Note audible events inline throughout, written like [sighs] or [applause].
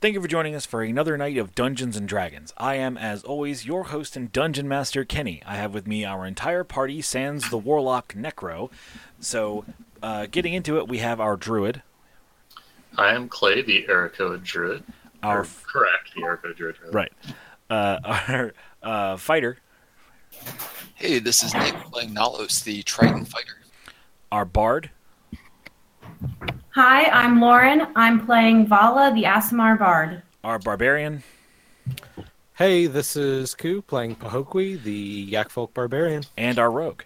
Thank you for joining us for another night of Dungeons and Dragons. I am, as always, your host and dungeon master, Kenny. I have with me our entire party, sans the warlock Necro. So, uh, getting into it, we have our druid, I am Clay, the Erico Druid. our Or correct, the Erico Druid. rather. right, uh, [laughs] our uh, fighter, Hey, this is Nick playing Nalos, the Triton fighter. our bard, Hi, I'm Lauren. I'm playing Vala, the Aasimar Bard. our barbarian, Hey, this is Ku playing Pahokwi, the Yakfolk Barbarian. and our rogue.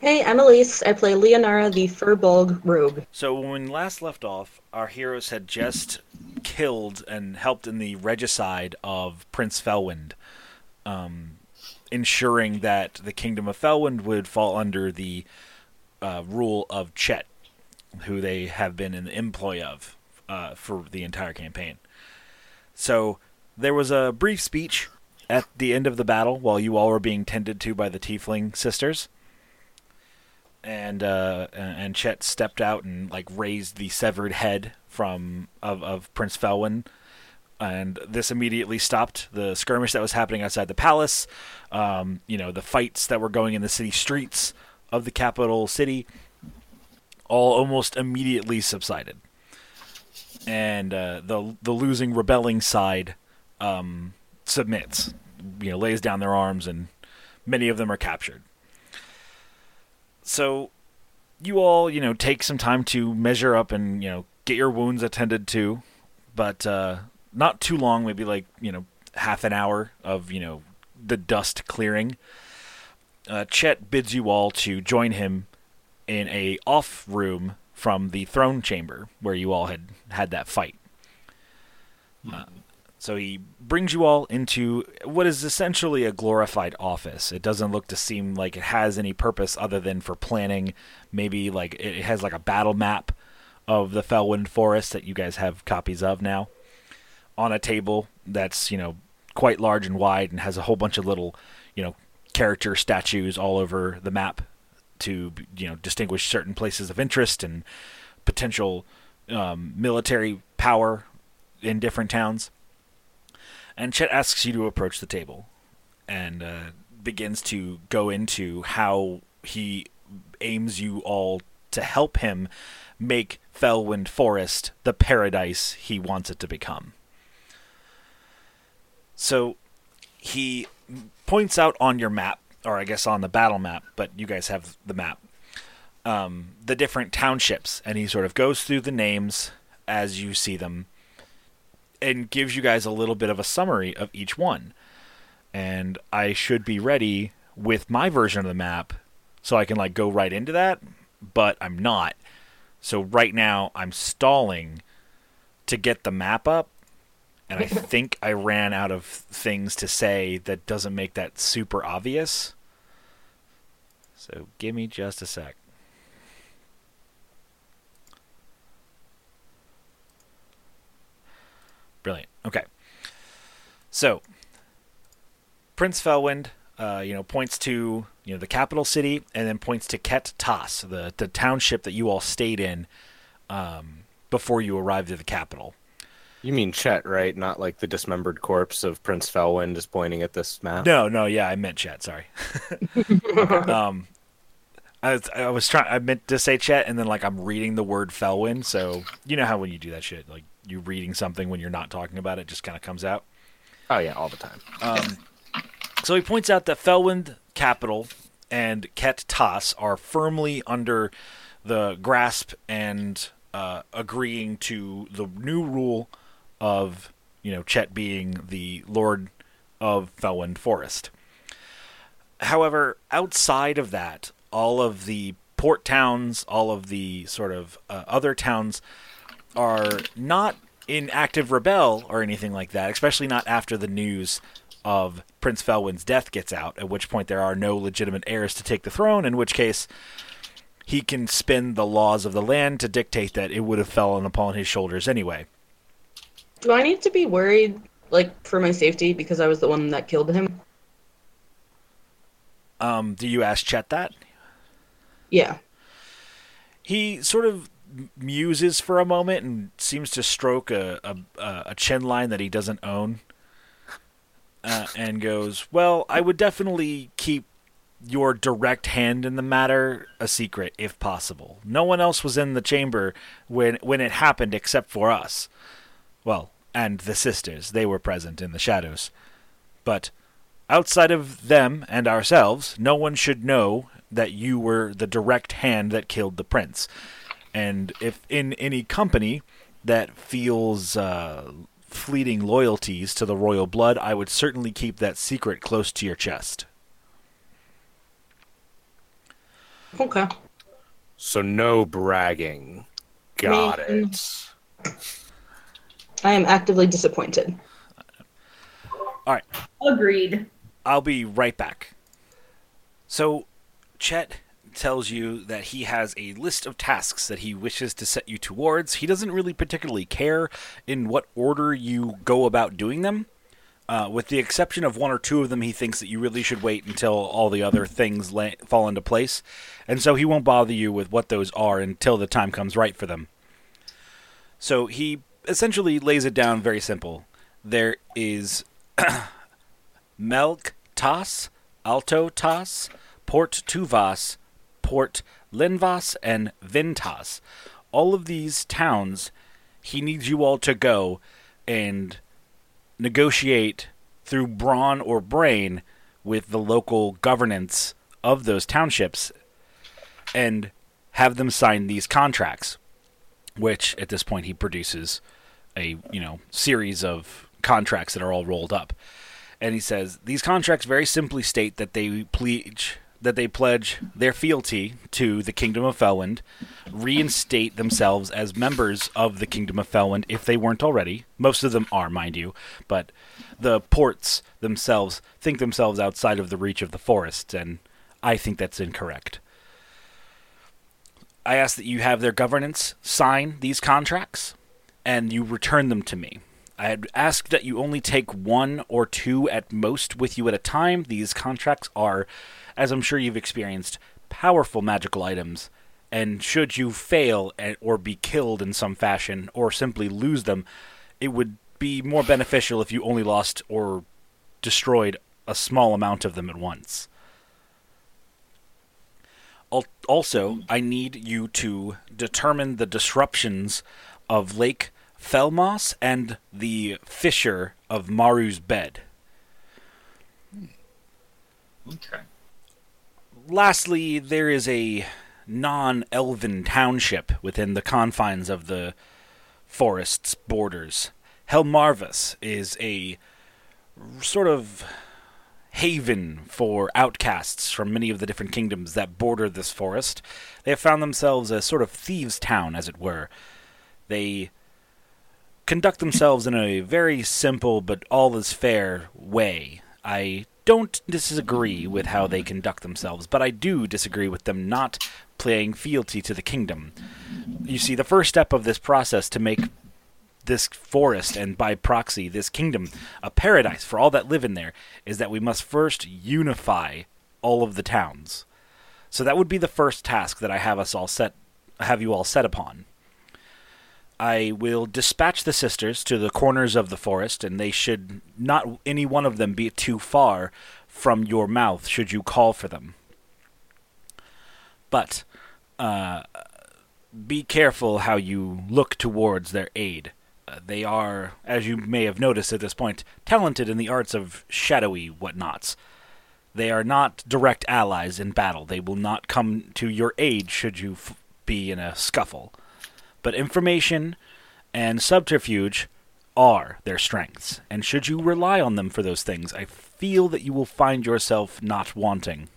Hey, I'm Elise. I play Leonara, the Furbolg Rogue. So when we last left off, our heroes had just killed and helped in the regicide of Prince Felwind, um, ensuring that the kingdom of Felwind would fall under the uh, rule of Chet, who they have been in the employ of uh, for the entire campaign. So there was a brief speech at the end of the battle while you all were being tended to by the Tiefling sisters and uh, and Chet stepped out and like raised the severed head from of, of Prince Felwyn, and this immediately stopped the skirmish that was happening outside the palace. Um, you know the fights that were going in the city streets of the capital city, all almost immediately subsided, and uh, the the losing rebelling side um, submits, you know, lays down their arms, and many of them are captured. So you all you know take some time to measure up and you know get your wounds attended to but uh not too long maybe like you know half an hour of you know the dust clearing. Uh chet bids you all to join him in a off room from the throne chamber where you all had had that fight uh, so he brings you all into what is essentially a glorified office. It doesn't look to seem like it has any purpose other than for planning. Maybe like it has like a battle map of the Felwind Forest that you guys have copies of now on a table that's, you know, quite large and wide and has a whole bunch of little, you know, character statues all over the map to, you know, distinguish certain places of interest and potential um, military power in different towns. And Chet asks you to approach the table and uh, begins to go into how he aims you all to help him make Felwind Forest the paradise he wants it to become. So he points out on your map, or I guess on the battle map, but you guys have the map, um, the different townships, and he sort of goes through the names as you see them and gives you guys a little bit of a summary of each one. And I should be ready with my version of the map so I can like go right into that, but I'm not. So right now I'm stalling to get the map up and I [laughs] think I ran out of things to say that doesn't make that super obvious. So give me just a sec. Brilliant. Okay. So, Prince Felwind, uh, you know, points to you know the capital city, and then points to Ket Tas, the the township that you all stayed in um, before you arrived at the capital. You mean Chet, right? Not like the dismembered corpse of Prince Felwind is pointing at this map. No, no, yeah, I meant Chet. Sorry. [laughs] um, I was, I was trying. I meant to say Chet, and then like I'm reading the word Felwind. So you know how when you do that shit, like you reading something when you're not talking about it, just kind of comes out. Oh yeah, all the time. Um, so he points out that Felwind Capital and Ket Tas are firmly under the grasp and uh, agreeing to the new rule of, you know, Chet being the Lord of Felwyn Forest. However, outside of that, all of the port towns, all of the sort of uh, other towns are not in active rebel or anything like that, especially not after the news of Prince Felwyn's death gets out, at which point there are no legitimate heirs to take the throne, in which case he can spin the laws of the land to dictate that it would have fallen upon his shoulders anyway. Do I need to be worried, like, for my safety because I was the one that killed him? Um, do you ask Chet that? Yeah. he sort of muses for a moment and seems to stroke a a, a a chin line that he doesn't own, uh, and goes, "Well, I would definitely keep your direct hand in the matter a secret if possible. No one else was in the chamber when when it happened except for us. Well, and the sisters; they were present in the shadows, but." Outside of them and ourselves, no one should know that you were the direct hand that killed the prince. And if in any company that feels uh, fleeting loyalties to the royal blood, I would certainly keep that secret close to your chest. Okay. So no bragging. Got Man. it. I am actively disappointed. All right. Agreed. I'll be right back. So, Chet tells you that he has a list of tasks that he wishes to set you towards. He doesn't really particularly care in what order you go about doing them. Uh, with the exception of one or two of them, he thinks that you really should wait until all the other things la- fall into place. And so he won't bother you with what those are until the time comes right for them. So he essentially lays it down very simple. There is [coughs] Melk Tas, Alto Tas, Port Tuvas, Port Linvas, and Vintas. All of these towns, he needs you all to go and negotiate through brawn or brain with the local governance of those townships and have them sign these contracts which at this point he produces a you know series of contracts that are all rolled up and he says these contracts very simply state that they pledge that they pledge their fealty to the kingdom of Felwind, reinstate themselves as members of the kingdom of Felwind if they weren't already. Most of them are, mind you, but the ports themselves think themselves outside of the reach of the forest, and I think that's incorrect. I ask that you have their governance sign these contracts and you return them to me. I asked that you only take one or two at most with you at a time. These contracts are, as I'm sure you've experienced, powerful magical items, and should you fail or be killed in some fashion or simply lose them, it would be more beneficial if you only lost or destroyed a small amount of them at once. Also, I need you to determine the disruptions of Lake Felmos and the Fisher of Maru's bed. Okay. Lastly, there is a non elven township within the confines of the forest's borders. Helmarvus is a sort of haven for outcasts from many of the different kingdoms that border this forest. They have found themselves a sort of thieves' town, as it were. They conduct themselves in a very simple but all is fair way. I don't disagree with how they conduct themselves, but I do disagree with them not playing fealty to the kingdom. You see, the first step of this process to make this forest and by proxy this kingdom a paradise for all that live in there is that we must first unify all of the towns. So that would be the first task that I have us all set have you all set upon. I will dispatch the sisters to the corners of the forest, and they should not any one of them be too far from your mouth should you call for them. But uh, be careful how you look towards their aid. Uh, they are, as you may have noticed at this point, talented in the arts of shadowy whatnots. They are not direct allies in battle. They will not come to your aid should you f- be in a scuffle. But information and subterfuge are their strengths, and should you rely on them for those things, I feel that you will find yourself not wanting.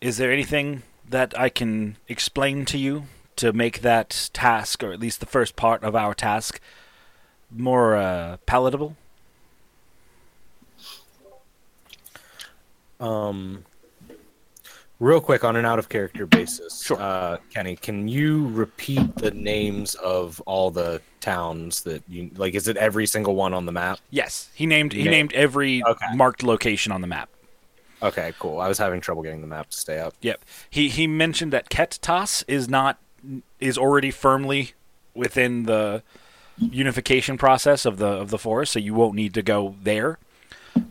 Is there anything that I can explain to you to make that task, or at least the first part of our task, more uh, palatable? Um, real quick on an out of character basis. Sure. Uh, Kenny, can you repeat the names of all the towns that you like? Is it every single one on the map? Yes, he named he Na- named every Okay. marked location on the map. Okay, cool. I was having trouble getting the map to stay up. Yep. He he mentioned that Kettas is not is already firmly within the unification process of the of the forest, so you won't need to go there.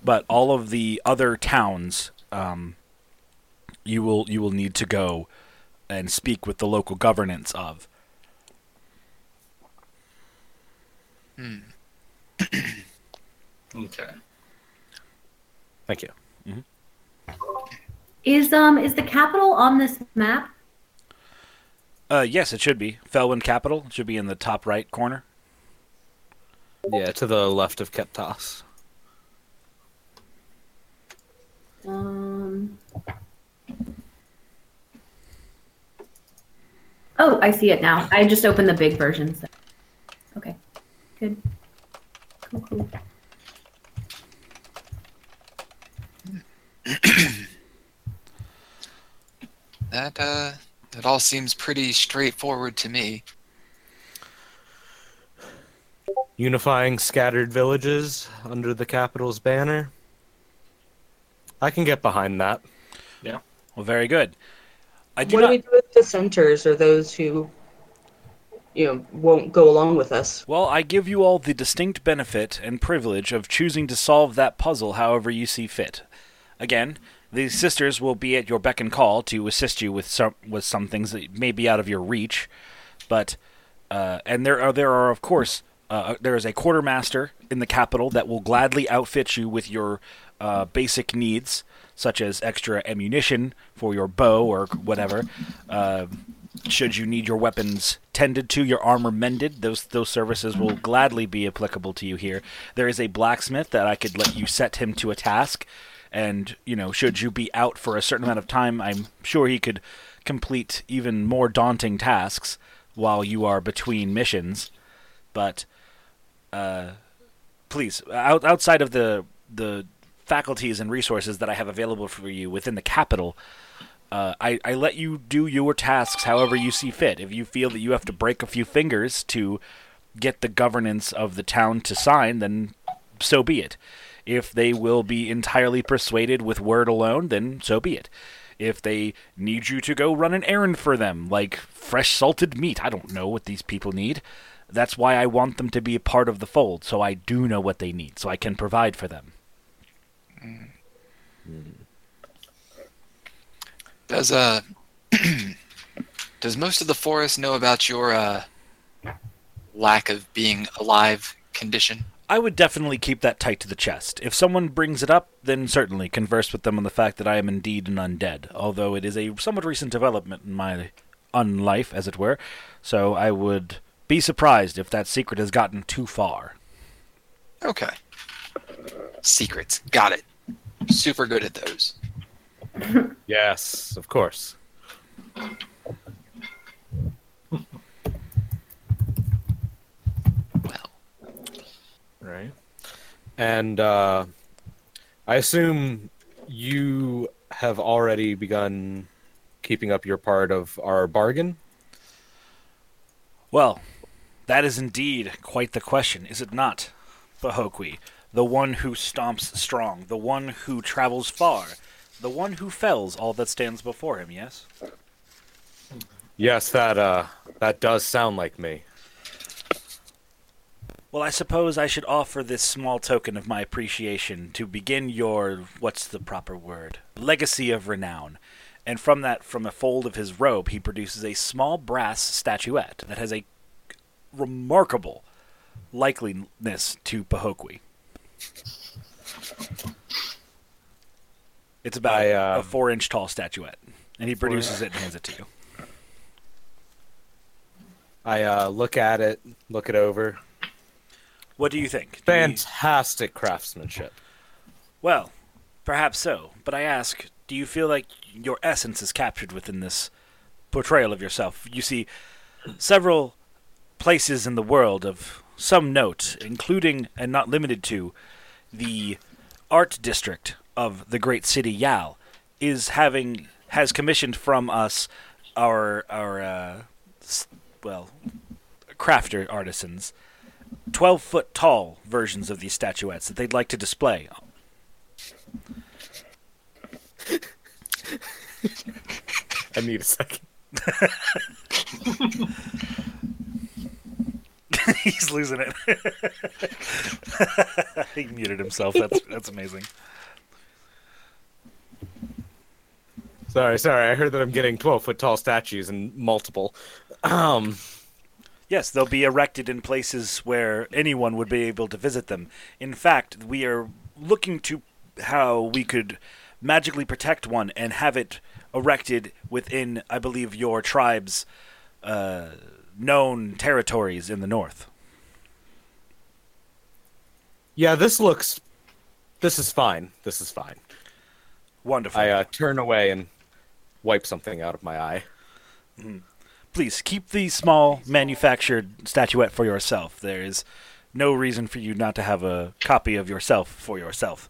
But all of the other towns, um, you will you will need to go and speak with the local governance of. [clears throat] Okay. Thank you. Is um is the capital on this map? Uh, yes, it should be Felwyn Capital. It should be in the top right corner. Yeah, to the left of Kettas. Um. Oh, I see it now. I just opened the big version. So. Okay, good. Cool, cool. [clears throat] That uh, that all seems pretty straightforward to me. Unifying scattered villages under the capital's banner. I can get behind that. Yeah. Well, very good. I do what not. do we do with dissenters or those who, you know, won't go along with us? Well, I give you all the distinct benefit and privilege of choosing to solve that puzzle however you see fit. Again, the sisters will be at your beck and call to assist you with some with some things that may be out of your reach, but uh, and there are there are of course uh, there is a quartermaster in the capital that will gladly outfit you with your uh, basic needs, such as extra ammunition for your bow or whatever. Uh, should you need your weapons tended to, your armor mended, those those services will gladly be applicable to you here. There is a blacksmith that I could let you set him to a task, and you know, should you be out for a certain amount of time, I'm sure he could complete even more daunting tasks while you are between missions. But uh, please, out, outside of the the faculties and resources that I have available for you within the capital, uh, I, I let you do your tasks however you see fit. If you feel that you have to break a few fingers to get the governance of the town to sign, then so be it. If they will be entirely persuaded with word alone, then so be it. If they need you to go run an errand for them, like fresh salted meat, I don't know what these people need. That's why I want them to be a part of the fold, so I do know what they need, so I can provide for them. Does uh, [clears throat] does most of the forest know about your uh, lack of being alive condition? I would definitely keep that tight to the chest. If someone brings it up, then certainly converse with them on the fact that I am indeed an undead, although it is a somewhat recent development in my unlife, as it were, so I would be surprised if that secret has gotten too far. Okay. Secrets. Got it. Super good at those. [laughs] Yes, of course. Well, Right. And uh, I assume you have already begun keeping up your part of our bargain. Well, that is indeed quite the question, is it not, Pahokwi? The one who stomps strong, the one who travels far, the one who fells all that stands before him, yes? Yes, that uh, that does sound like me. Well, I suppose I should offer this small token of my appreciation to begin your what's the proper word? Legacy of renown. And from that, from a fold of his robe, he produces a small brass statuette that has a remarkable likeliness to Pahokwi. It's about I, uh, a four-inch tall statuette, and he produces it and hands it to you. I uh, look at it, look it over. What do you think? Do you- Fantastic craftsmanship. Well, perhaps so, but I ask, do you feel like your essence is captured within this portrayal of yourself? You see several places in the world of some note, including and not limited to the art district of the great city Yal, is having has commissioned from us our our uh, well crafter artisans 12 foot tall versions of these statuettes that they'd like to display. [laughs] I need a second. [laughs] [laughs] He's losing it. [laughs] he muted himself. That's that's amazing. Sorry, sorry. I heard that I'm getting 12 foot tall statues and multiple. Um, Yes, they'll be erected in places where anyone would be able to visit them. In fact, we are looking to how we could magically protect one and have it erected within, I believe, your tribe's uh, known territories in the north. yeah, this looks. This is fine. This is fine. Wonderful. I uh, turn away and wipe something out of my eye. Please keep the small manufactured statuette for yourself. There is no reason for you not to have a copy of yourself for yourself.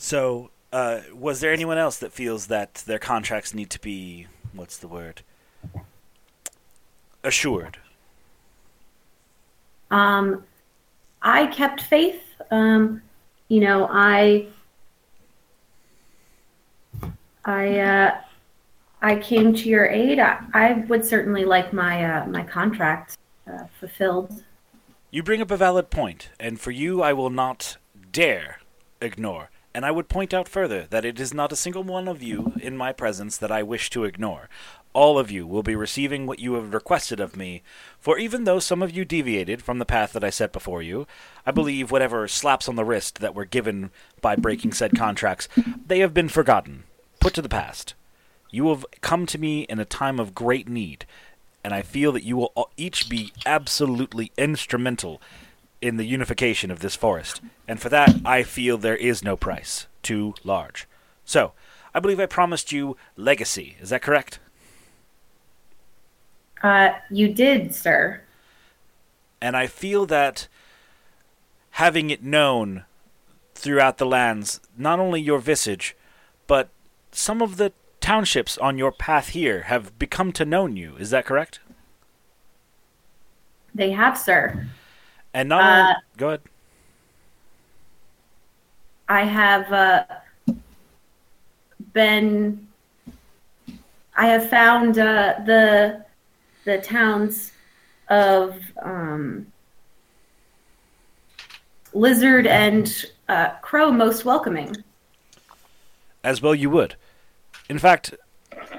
So, uh, was there anyone else that feels that their contracts need to be what's the word? Assured. Um, I kept faith. Um, you know, I, I, uh, I came to your aid. I, I would certainly like my uh, my contract uh, fulfilled. You bring up a valid point, and for you I will not dare ignore. And I would point out further that it is not a single one of you in my presence that I wish to ignore. All of you will be receiving what you have requested of me, for even though some of you deviated from the path that I set before you, I believe whatever slaps on the wrist that were given by breaking said contracts, they have been forgotten, put to the past. You have come to me in a time of great need, and I feel that you will each be absolutely instrumental in the unification of this forest. And for that, I feel there is no price too large. So, I believe I promised you legacy. Is that correct? Uh, you did, sir. And I feel that having it known throughout the lands, not only your visage, but some of the townships on your path here have become to know you. Is that correct? They have, sir. And not Uh, only, go ahead. I have uh, been. I have found uh, the the towns of um, Lizard and uh, Crow most welcoming. As well you would. In fact,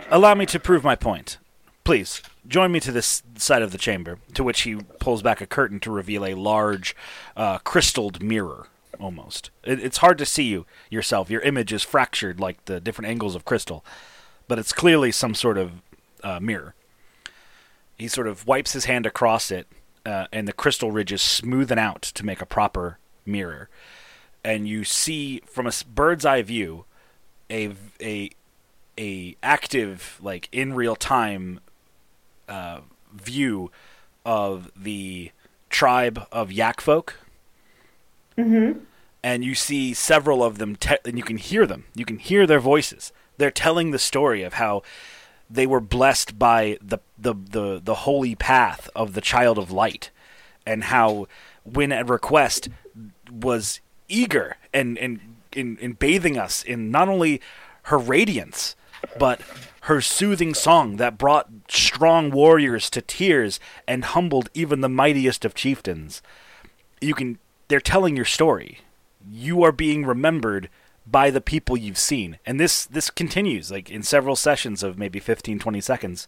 allow me to prove my point. Please, join me to this side of the chamber, to which he pulls back a curtain to reveal a large, uh, crystalled mirror, almost. It, it's hard to see you yourself. Your image is fractured like the different angles of crystal, but it's clearly some sort of uh, mirror. He sort of wipes his hand across it, uh, and the crystal ridges smoothen out to make a proper mirror. And you see, from a bird's eye view, a a a active like in real time uh, view of the tribe of yak folk. Mm-hmm. and you see several of them te- and you can hear them. You can hear their voices. They're telling the story of how they were blessed by the the the, the holy path of the child of light and how when at request was eager and and in, in bathing us in not only her radiance but her soothing song that brought strong warriors to tears and humbled even the mightiest of chieftains. You can they're telling your story. You are being remembered by the people you've seen. And this this continues like in several sessions of maybe 15 20 seconds.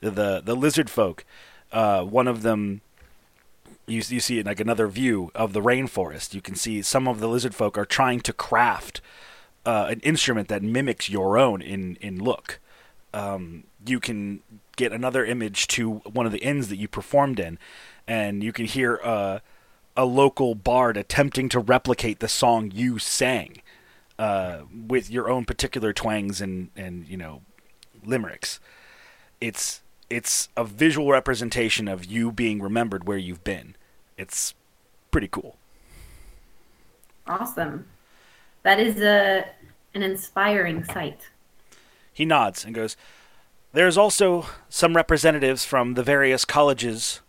The the lizard folk uh, one of them you, you see it like another view of the rainforest. You can see some of the lizard folk are trying to craft uh, an instrument that mimics your own in in look. Um, you can get another image to one of the inns that you performed in and you can hear uh, a local bard attempting to replicate the song you sang uh, with your own particular twangs and and you know limericks. It's it's a visual representation of you being remembered where you've been. It's pretty cool. Awesome. That is a an inspiring sight. He nods and goes, There's also some representatives from the various colleges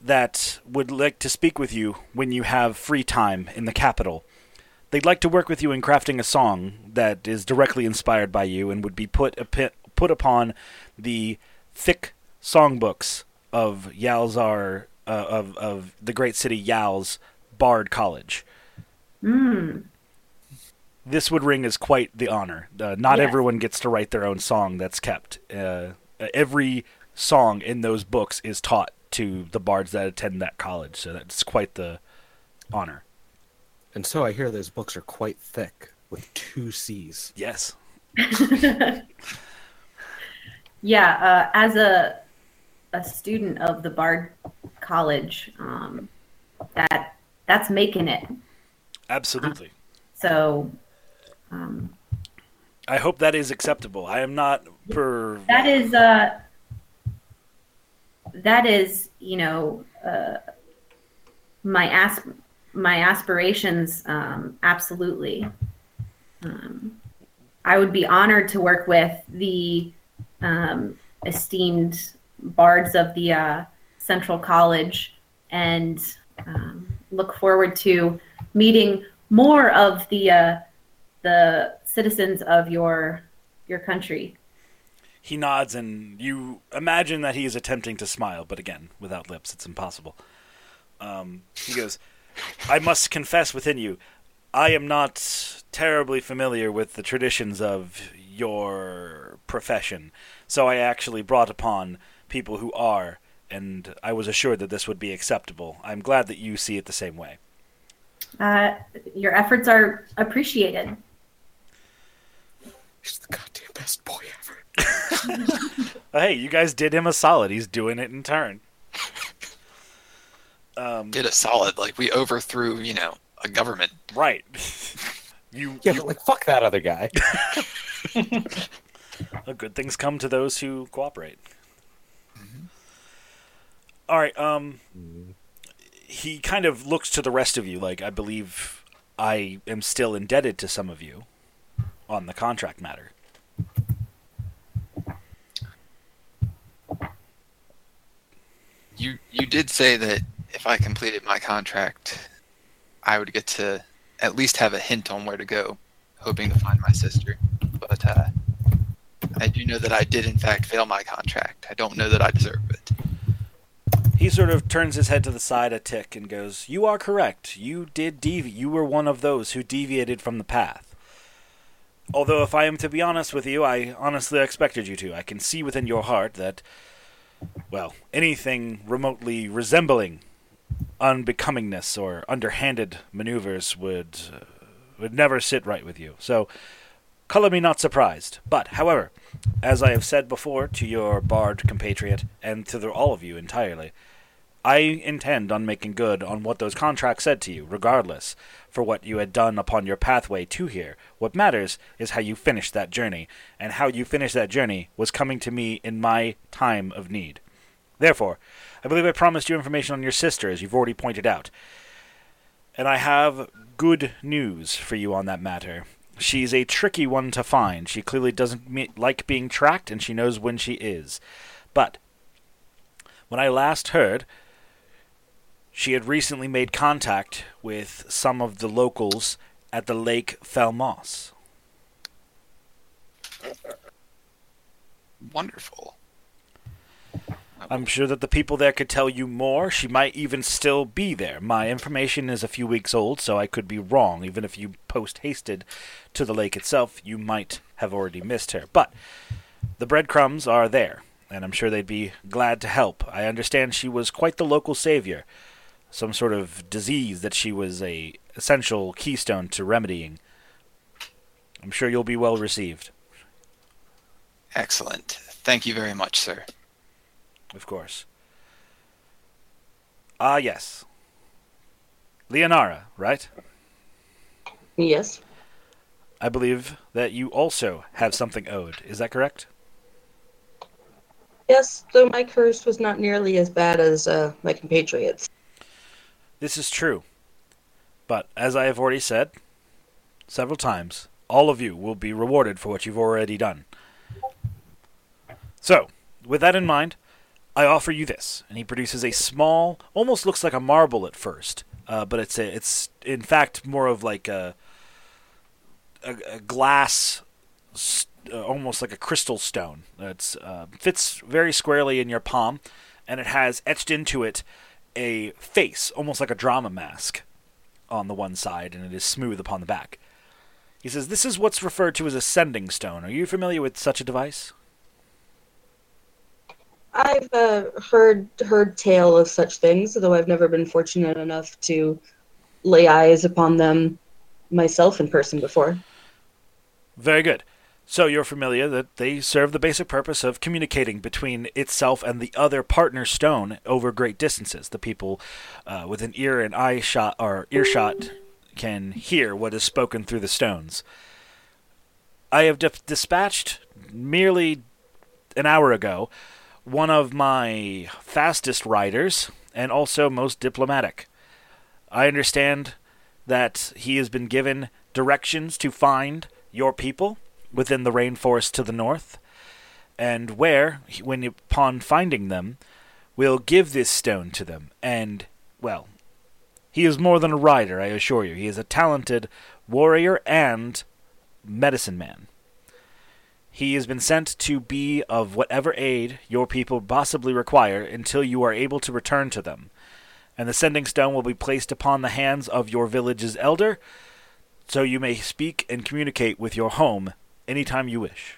that would like to speak with you when you have free time in the capital. They'd like to work with you in crafting a song that is directly inspired by you and would be put put upon the thick songbooks of Yalzar uh, of of the great city Yal's Bard College. Mm. This would ring as quite the honor. Uh, not Yes. everyone gets to write their own song that's kept. Uh, every song in those books is taught to the bards that attend that college, so that's quite the honor. And so I hear those books are quite thick with two C's. Yes. [laughs] yeah, uh, as a a student of the Bard College, um, that that's making it. Absolutely. So um, I hope that is acceptable. I am not per. that is uh, that is you know uh, my as my aspirations. Um, absolutely. Um, I would be honored to work with the um, esteemed bards of the uh, Central College and um, look forward to meeting more of the uh, the citizens of your your country. He nods, and you imagine that he is attempting to smile, but again, without lips, it's impossible. Um, he goes, I must confess within you, I am not terribly familiar with the traditions of your profession, so I actually brought upon people who are, and I was assured that this would be acceptable. I'm glad that you see it the same way. Uh, your efforts are appreciated. He's the goddamn best boy ever. [laughs] Uh, hey, you guys did him a solid. He's doing it in turn. Um, Did a solid. Like we overthrew, you know, a government. right. [laughs] you, Yeah, you but like fuck that other guy. [laughs] Uh, good things come to those who cooperate. All right. Um, he kind of looks to the rest of you, like I believe I am still indebted to some of you on the contract matter. You you did say that if I completed my contract, I would get to at least have a hint on where to go, hoping to find my sister. But uh, I do know that I did in fact fail my contract. I don't know that I deserve it. He sort of turns his head to the side a tick and goes, "You are correct. You did devi. You were one of those who deviated from the path. Although, if I am to be honest with you, I honestly expected you to. I can see within your heart that, well, anything remotely resembling unbecomingness or underhanded maneuvers would uh, would never sit right with you. So, color me not surprised. But, however, as I have said before to your bard compatriot and to the, all of you entirely, I intend on making good on what those contracts said to you, regardless for what you had done upon your pathway to here. What matters is how you finished that journey, and how you finished that journey was coming to me in my time of need. Therefore, I believe I promised you information on your sister, as you've already pointed out. And I have good news for you on that matter. She's a tricky one to find. She clearly doesn't like being tracked, and she knows when she is. But when I last heard, she had recently made contact with some of the locals at the Lake Falmos. Wonderful. I'm sure that the people there could tell you more. She might even still be there. My information is a few weeks old, so I could be wrong. Even if you post hasted to the lake itself, you might have already missed her. But the breadcrumbs are there, and I'm sure they'd be glad to help. I understand she was quite the local savior. Some sort of disease that she was a essential keystone to remedying. I'm sure you'll be well received, Excellent. Thank you very much, sir. of course. Ah, yes. Leonara, right? Yes. I believe that you also have something owed. Is that correct? Yes, though my curse was not nearly as bad as uh, my compatriots. This is true. But as I have already said several times, all of you will be rewarded for what you've already done. So, with that in mind, I offer you this. And he produces a small, almost looks like a marble at first, uh, but it's a, it's in fact more of like a, a, a glass, uh, almost like a crystal stone. It's uh, fits very squarely in your palm, and it has etched into it a face, almost like a drama mask, on the one side, and it is smooth upon the back. He says, This is what's referred to as a sending stone. Are you familiar with such a device? I've uh, heard heard tale of such things, though I've never been fortunate enough to lay eyes upon them myself in person before. Very good. So you're familiar that they serve the basic purpose of communicating between itself and the other partner stone over great distances. The people uh, with an ear and eye shot or earshot can hear what is spoken through the stones. I have dis- dispatched merely an hour ago one of my fastest riders and also most diplomatic. I understand that he has been given directions to find your people within the rainforest to the north, and where, when upon finding them, we'll give this stone to them. And, well, he is more than a rider, I assure you. He is a talented warrior and medicine man. He has been sent to be of whatever aid your people possibly require until you are able to return to them. And the sending stone will be placed upon the hands of your village's elder, so you may speak and communicate with your home anytime you wish.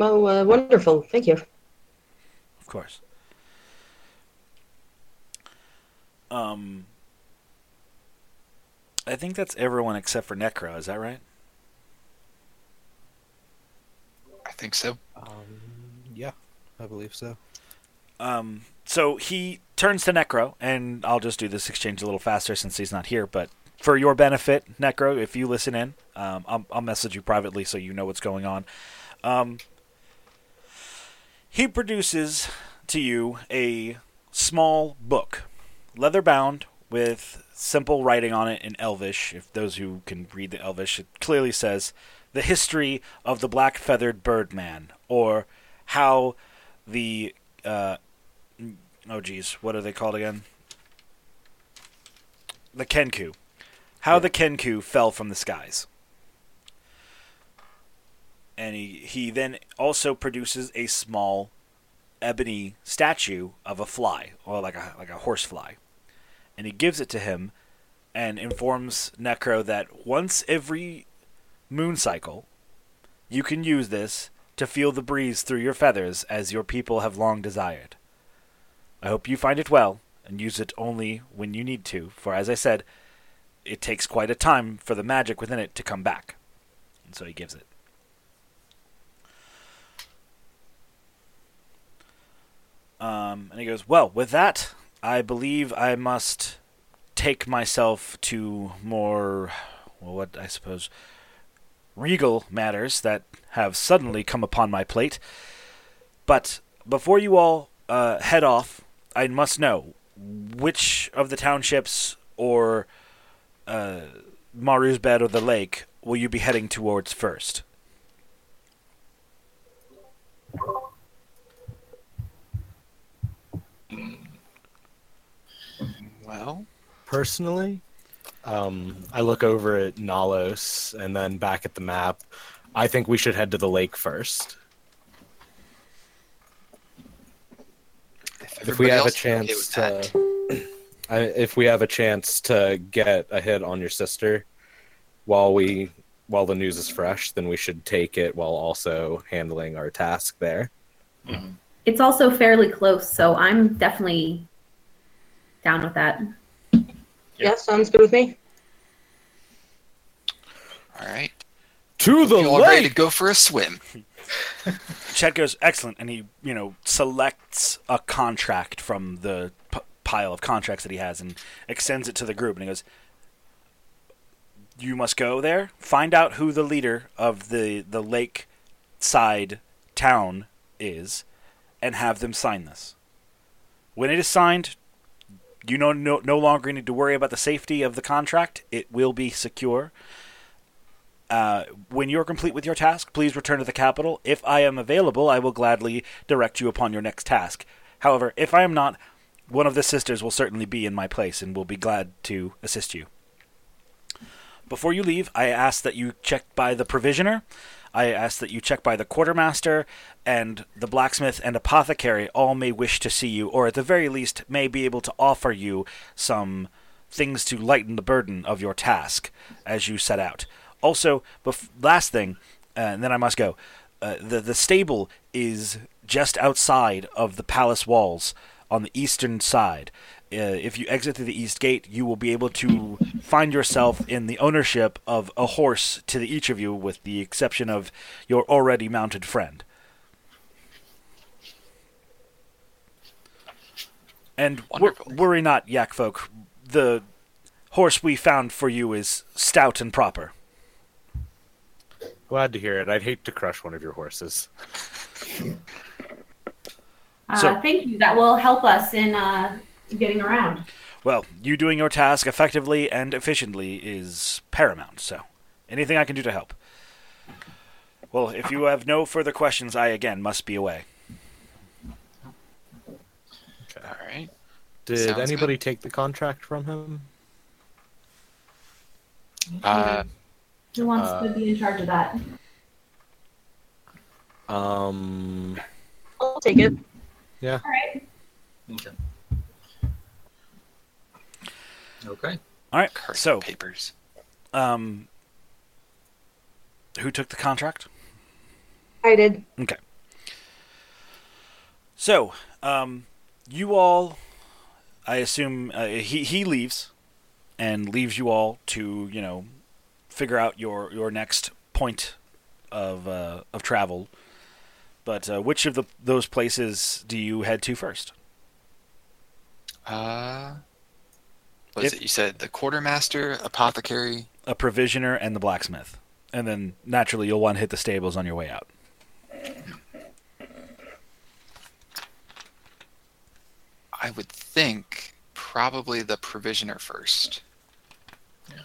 Oh, uh, wonderful! Thank you. Of course. Um, I think that's everyone except for Necro. Is that right? I think so. Um, yeah, I believe so. Um, so he turns to Necro, and I'll just do this exchange a little faster since he's not here. But for your benefit, Necro, if you listen in, um, I'll, I'll message you privately so you know what's going on. Um, he produces to you a small book, leather bound, with simple writing on it in Elvish. If those who can read the Elvish, it clearly says the history of the black feathered birdman, or how the uh, oh geez, what are they called again? The Kenku. How the Kenku fell from the skies. And he, he then also produces a small ebony statue of a fly, or like a like a horsefly. And he gives it to him and informs Necro that once every moon cycle you can use this to feel the breeze through your feathers as your people have long desired. I hope you find it well and use it only when you need to, for as I said, it takes quite a time for the magic within it to come back. And so he gives it. Um, and he goes, Well, with that, I believe I must take myself to more, well, what I suppose, regal matters that have suddenly come upon my plate. But before you all uh, head off, I must know which of the townships or uh, Maru's bed or the lake will you be heading towards first? Well, Personally, um, I look over at Nalos and then back at the map. I think we should head to the lake first. If we have a else is okay chance with that. To, I, if we have a chance to get a hit on your sister while we while the news is fresh, then we should take it while also handling our task there. Mm-hmm. It's also fairly close, so I'm definitely down with that. Yeah, sounds good with me. all right, To the you all ready to go for a swim? Chet goes, excellent, and he, you know, selects a contract from the p- pile of contracts that he has and extends it to the group, and he goes, "You must go there, find out who the leader of the the lake side town is, and have them sign this. When it is signed, you know no, no longer need to worry about the safety of the contract. It will be secure." Uh, when you're complete with your task, please return to the capital. If I am available, I will gladly direct you upon your next task. However, if I am not, one of the sisters will certainly be in my place and will be glad to assist you. Before you leave, I ask that you check by the provisioner. I ask that you check by the quartermaster and the blacksmith and apothecary. All may wish to see you, or at the very least, may be able to offer you some things to lighten the burden of your task as you set out. Also, bef- last thing, uh, and then I must go. Uh, the the stable is just outside of the palace walls on the eastern side. Uh, if you exit through the east gate, you will be able to find yourself in the ownership of a horse to the, each of you, with the exception of your already mounted friend. And wor- worry not, yak folk. The horse we found for you is stout and proper. Glad to hear it. I'd hate to crush one of your horses. [laughs] Uh, So- thank you. That will help us in uh, getting around. Well, you doing your task effectively and efficiently is paramount, so anything I can do to help. Well, if you have no further questions, I again must be away. Okay. All right. Did Sounds anybody take the contract from him? Uh, Who wants Uh, to be in charge of that? Um, I'll take it. All right. Okay. Okay. All right. curse So, papers. um, who took the contract? I did. Okay. So, um, you all, I assume uh, he he leaves, and leaves you all to you know figure out your your next point of uh, of travel. But uh, which of the those places do you head to first? Uh, what is If- it? You said the quartermaster, apothecary. A provisioner and the blacksmith, and then naturally you'll want to hit the stables on your way out. I would think probably the provisioner first. Yeah.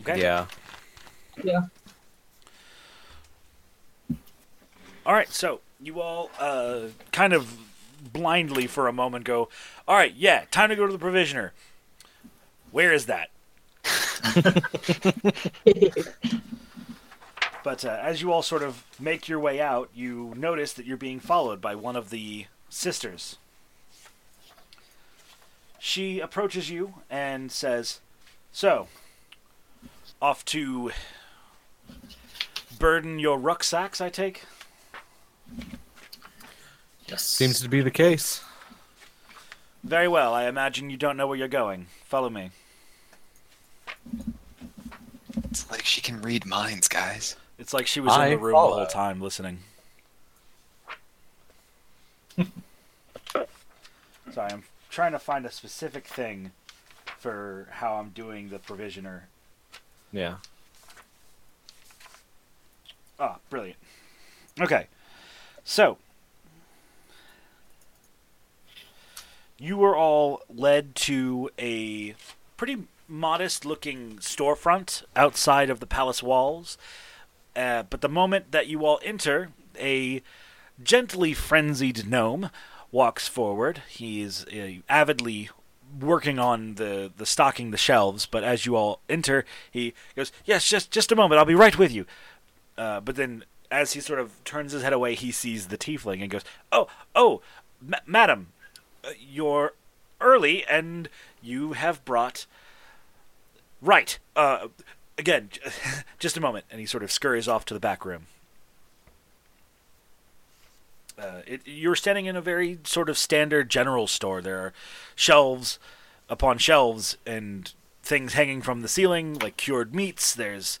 Okay. Yeah. Yeah. All right, so you all uh, kind of blindly for a moment go, all right, yeah, time to go to the provisioner. Where is that? [laughs] But uh, as you all sort of make your way out, you notice that you're being followed by one of the sisters. She approaches you and says, So, off to burden your rucksacks, I take? Yes. Seems to be the case. Very well. I imagine you don't know where you're going. Follow me. It's like she can read minds, guys. It's like she was in the room follow. the whole time listening. [laughs] Sorry, I'm trying to find a specific thing for how I'm doing the provisioner. Yeah. Ah, brilliant. Okay. So, you were all led to a pretty modest looking storefront outside of the palace walls. Uh, but the moment that you all enter, a gently frenzied gnome walks forward. He's uh, avidly working on the, the stocking the shelves, but as you all enter, he goes, Yes, just, just a moment, I'll be right with you. Uh, but then, as he sort of turns his head away, he sees the tiefling and goes, "Oh, oh, ma- madam, uh, you're early, and you have brought right. Uh, again, [laughs] just a moment." And he sort of scurries off to the back room. Uh, it, you're standing in a very sort of standard general store. There are shelves upon shelves and things hanging from the ceiling, like cured meats. There's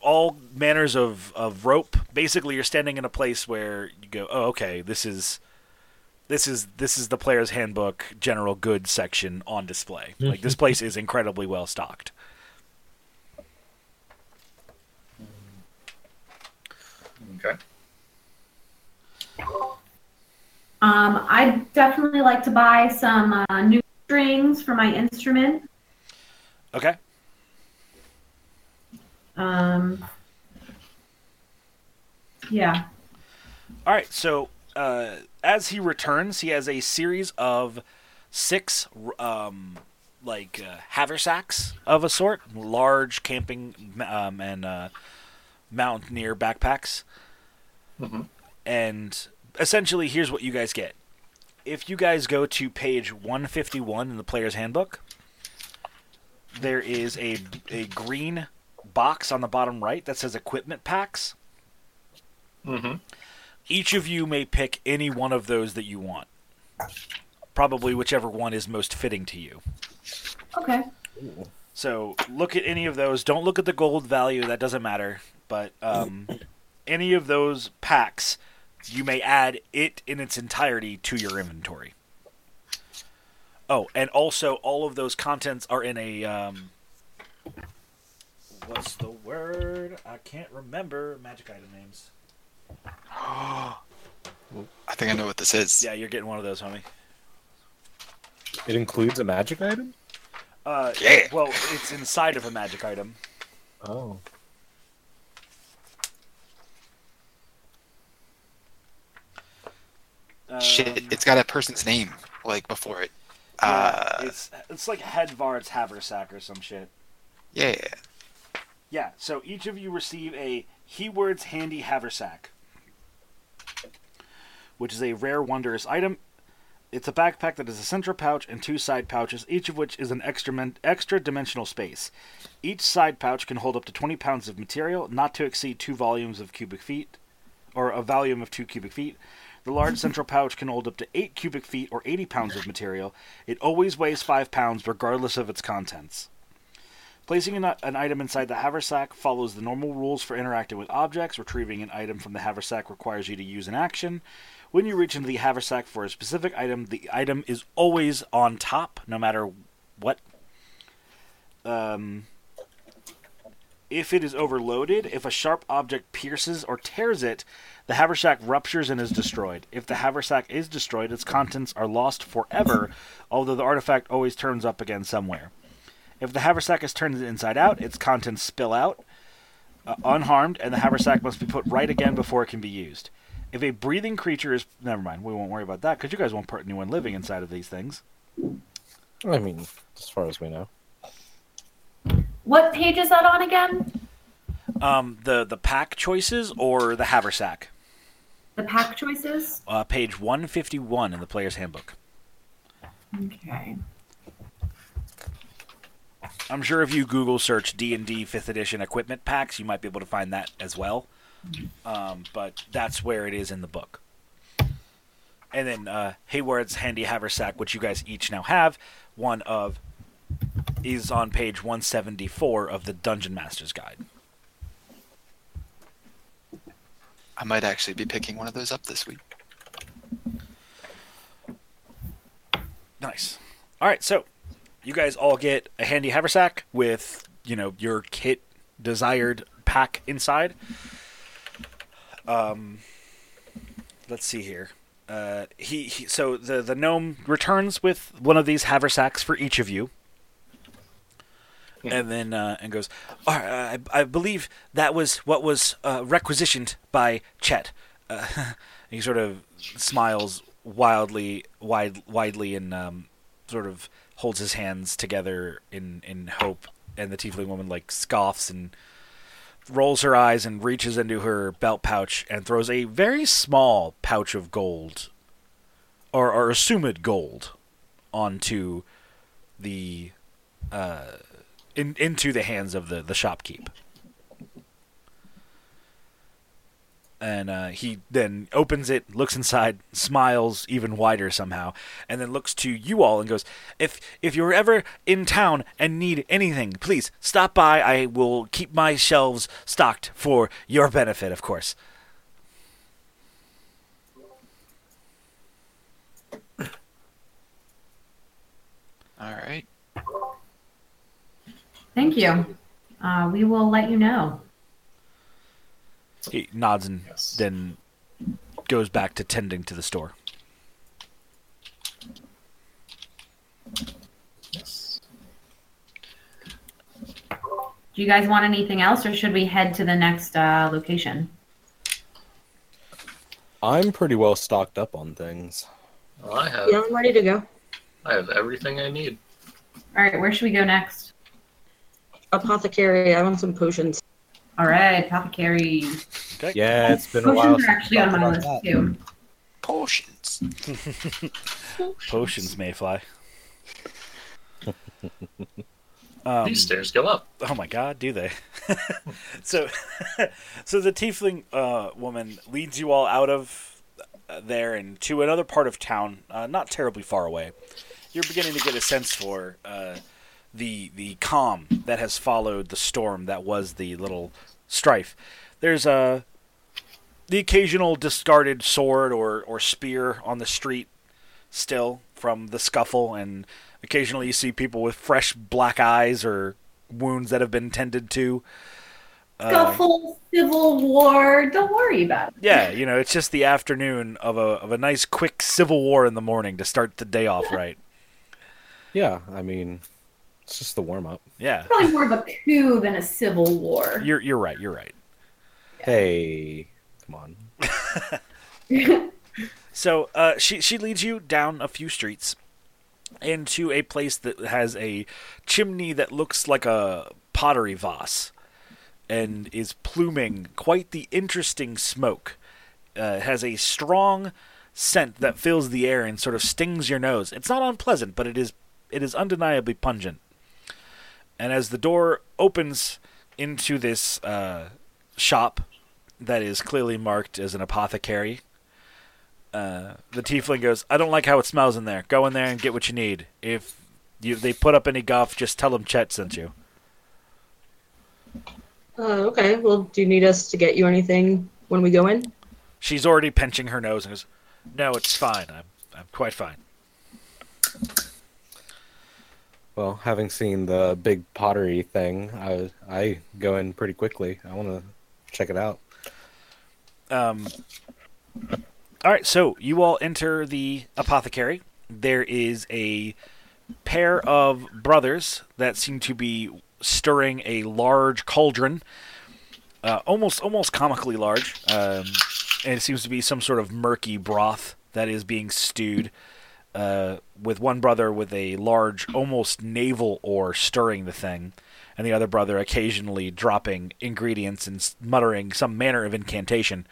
all manners of, of rope. Basically, you're standing in a place where you go, "Oh, okay, this is this is this is the player's handbook general goods section on display. [laughs] Like this place is incredibly well stocked." Okay. Um, I'd definitely like to buy some uh, new strings for my instrument. Okay. Um. Yeah. All right, so uh, as he returns, he has a series of six, um, like uh, haversacks of a sort, large camping um, and uh, mountaineer backpacks, Mhm. and essentially, here's what you guys get. If you guys go to page 151 in the player's handbook, there is a a green box on the bottom right that says equipment packs Mm-hmm. each of you may pick any one of those that you want. Probably whichever one is most fitting to you. Okay. So look at any of those. Don't look at the gold value. That doesn't matter. But um, any of those packs, you may add it in its entirety to your inventory. Oh, and also all of those contents are in a um, what's the word? I can't remember magic item names. [gasps] I think I know what this is. Yeah, you're getting one of those, homie. It includes a magic item. Uh, Yeah. Well, it's inside of a magic item. Oh. Um, Shit, it's got a person's name like before it. yeah, Uh, it's it's like Hedvard's haversack or some shit. yeah. Yeah. So each of you receive a Heward's handy haversack, which is a rare, wondrous item. It's a backpack that has a central pouch and two side pouches, each of which is an extra extra dimensional space. Each side pouch can hold up to 20 pounds of material, not to exceed two volumes of cubic feet, or a volume of two cubic feet. The large [laughs] central pouch can hold up to 8 cubic feet or 80 pounds of material. It always weighs 5 pounds, regardless of its contents. Placing an, an item inside the haversack follows the normal rules for interacting with objects. Retrieving an item from the haversack requires you to use an action. When you reach into the haversack for a specific item, the item is always on top, no matter what. Um, if it is overloaded, if a sharp object pierces or tears it, the haversack ruptures and is destroyed. If the haversack is destroyed, its contents are lost forever, although the artifact always turns up again somewhere. If the haversack is turned inside out, its contents spill out uh, unharmed, and the haversack must be put right again before it can be used. If a breathing creature is. Never mind, we won't worry about that because you guys won't put anyone living inside of these things. I mean, as far as we know. What page is that on again? Um, the, the pack choices or the haversack? The pack choices? Uh, page 151 in the player's handbook. Okay. I'm sure if you Google search D and D Fifth Edition equipment packs, you might be able to find that as well. Um, but that's where it is in the book. And then uh, Heward's handy haversack, which you guys each now have, one of, is on page 174 of the Dungeon Master's Guide. I might actually be picking one of those up this week. Nice. All right, so you guys all get a handy haversack with you know your kit desired pack inside. Um, let's see here. Uh, he, he so the the gnome returns with one of these haversacks for each of you, and then uh, and goes. All right, I, I believe that was what was uh, requisitioned by Chet. Uh, [laughs] he sort of smiles wildly, wide, widely, and um, sort of holds his hands together in in hope. And the tiefling woman like scoffs and rolls her eyes and reaches into her belt pouch and throws a very small pouch of gold, or, or assumed gold, onto the uh, in into the hands of the the shopkeep. And uh, he then opens it, looks inside, smiles even wider somehow, and then looks to you all and goes, "If if you're ever in town and need anything, please stop by. I will keep my shelves stocked for your benefit, of course." All right. Thank you. Uh, we will let you know. He nods and Yes. then goes back to tending to the store. Yes. Do Do you guys want anything else, or should we head to the next uh, location? I'm pretty well stocked up on things. Well, I have Yeah, I'm ready to go. I have everything I need. All right, where should we go next? Apothecary, I want some potions. All right, apothecary. Yeah, it's been a while. Potions are actually on my list that. too. Potions. Potions may fly. um, These stairs go up. Oh my god, do they? [laughs] so, [laughs] so the tiefling uh, woman leads you all out of uh, there and to another part of town, uh, not terribly far away. You're beginning to get a sense for uh, the the calm that has followed the storm that was the little strife. There's a the occasional discarded sword or, or spear on the street still from the scuffle, and occasionally you see people with fresh black eyes or wounds that have been tended to. Uh, Scuffle, civil war. Don't worry about it. yeah, you know, it's just the afternoon of a of a nice quick civil war in the morning to start the day off [laughs] right. Yeah, I mean, it's just the warm up. Yeah, Probably more of a coup than a civil war. you're you're right. You're right. Hey, come on. [laughs] So uh, she she leads you down a few streets into a place that has a chimney that looks like a pottery vase and is pluming quite the interesting smoke. Uh, it has a strong scent that fills the air and sort of stings your nose. It's not unpleasant, but it is it is undeniably pungent. And as the door opens into this uh, shop that is clearly marked as an apothecary, uh, the tiefling goes, "I don't like how it smells in there. Go in there and get what you need. If you, they put up any guff, just tell them Chet sent you." Uh, okay, well, do you need us to get you anything when we go in? She's already pinching her nose and goes, "No, it's fine. I'm I'm quite fine." Well, having seen the big pottery thing, I I go in pretty quickly. I want to check it out. Um, all right, so you all enter the apothecary. There is a pair of brothers that seem to be stirring a large cauldron, uh, almost almost comically large, um, and it seems to be some sort of murky broth that is being stewed. Uh, with one brother with a large, almost naval oar stirring the thing, and the other brother occasionally dropping ingredients and muttering some manner of incantation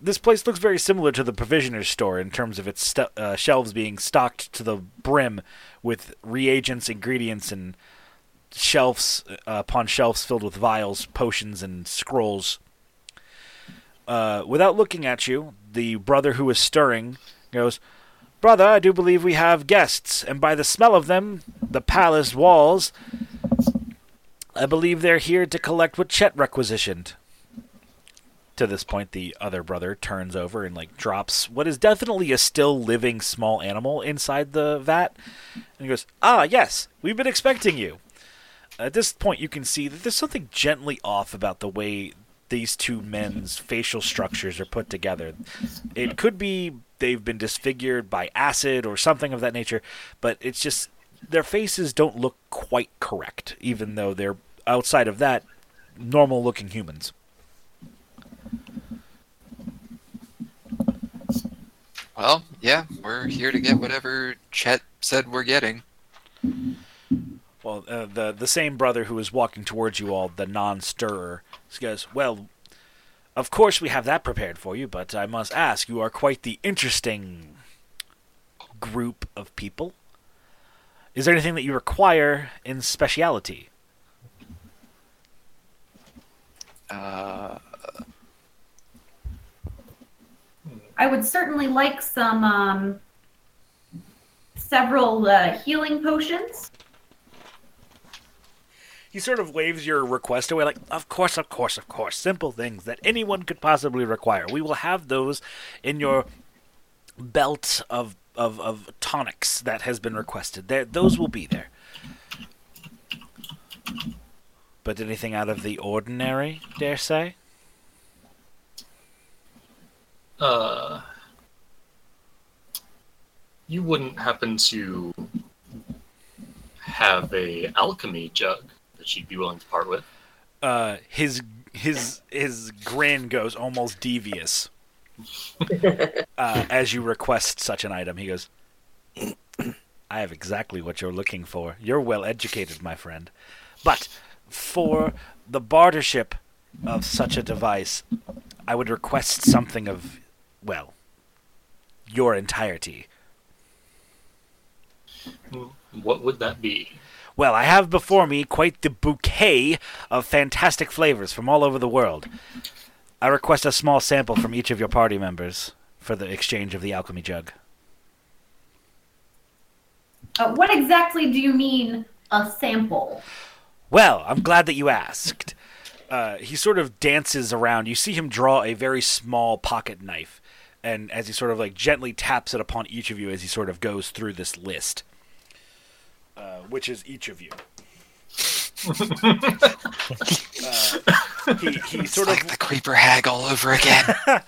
this place looks very similar to the provisioner's store in terms of its stu- uh, shelves being stocked to the brim with reagents, ingredients, and shelves uh, upon shelves filled with vials, potions, and scrolls. Uh, without looking at you, the brother who is stirring goes, Brother, I do believe we have guests, and by the smell of them, the palace walls, I believe they're here to collect what Chet requisitioned. To this point the other brother turns over and like drops what is definitely a still living small animal inside the vat and he goes ah yes we've been expecting you. At this point you can see that there's something gently off about the way these two men's facial structures are put together. It could be they've been disfigured by acid or something of that nature but it's just their faces don't look quite correct even though they're outside of that normal looking humans Well, yeah, we're here to get whatever Chet said we're getting. Well, uh, the the same brother who is walking towards you all, the non-stirrer, goes, "Well, of course we have that prepared for you, but I must ask, you are quite the interesting group of people. Is there anything that you require in speciality?" Uh, I would certainly like some um, several uh, healing potions. He sort of waves your request away, like, "Of course, of course, of course. Simple things that anyone could possibly require. We will have those in your belt of of, of tonics that has been requested. There, those will be there." But anything out of the ordinary, dare say? Uh, you wouldn't happen to have a alchemy jug that she'd be willing to part with. Uh, his his his grin goes almost devious [laughs] uh, as you request such an item. He goes, [clears throat] "I have exactly what you're looking for. You're well educated, my friend, but for the bartership of such a device, I would request something of, well, your entirety." What would that be? Well, I have before me quite the bouquet of fantastic flavors from all over the world. I request a small sample from each of your party members for the exchange of the alchemy jug. Uh, what exactly do you mean a sample? Well, I'm glad that you asked. Uh, he sort of dances around. You see him draw a very small pocket knife, and as he sort of like gently taps it upon each of you as he sort of goes through this list, uh, which is each of you. [laughs] uh, he he sort like of the creeper hag all over again. [laughs]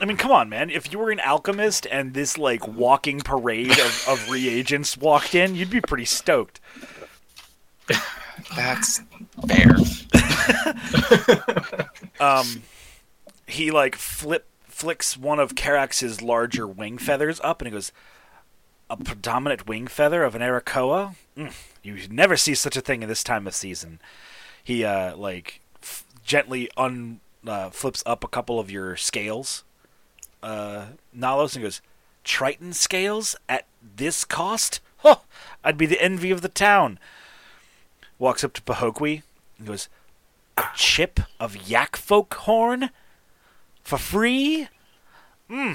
I mean, come on, man. If you were an alchemist and this like walking parade of, of reagents walked in, you'd be pretty stoked. That's fair. [laughs] Um, he like flip flicks one of Karax's larger wing feathers up, and he goes, "A predominant wing feather of an Arakoa? Mm, you never see such a thing in this time of season." He uh like f- gently un uh, flips up a couple of your scales, uh, Nalos, and goes, "Triton scales at this cost? Huh! I'd be the envy of the town." Walks up to Pahokwi and goes, "A chip of yak folk horn for free? Hmm.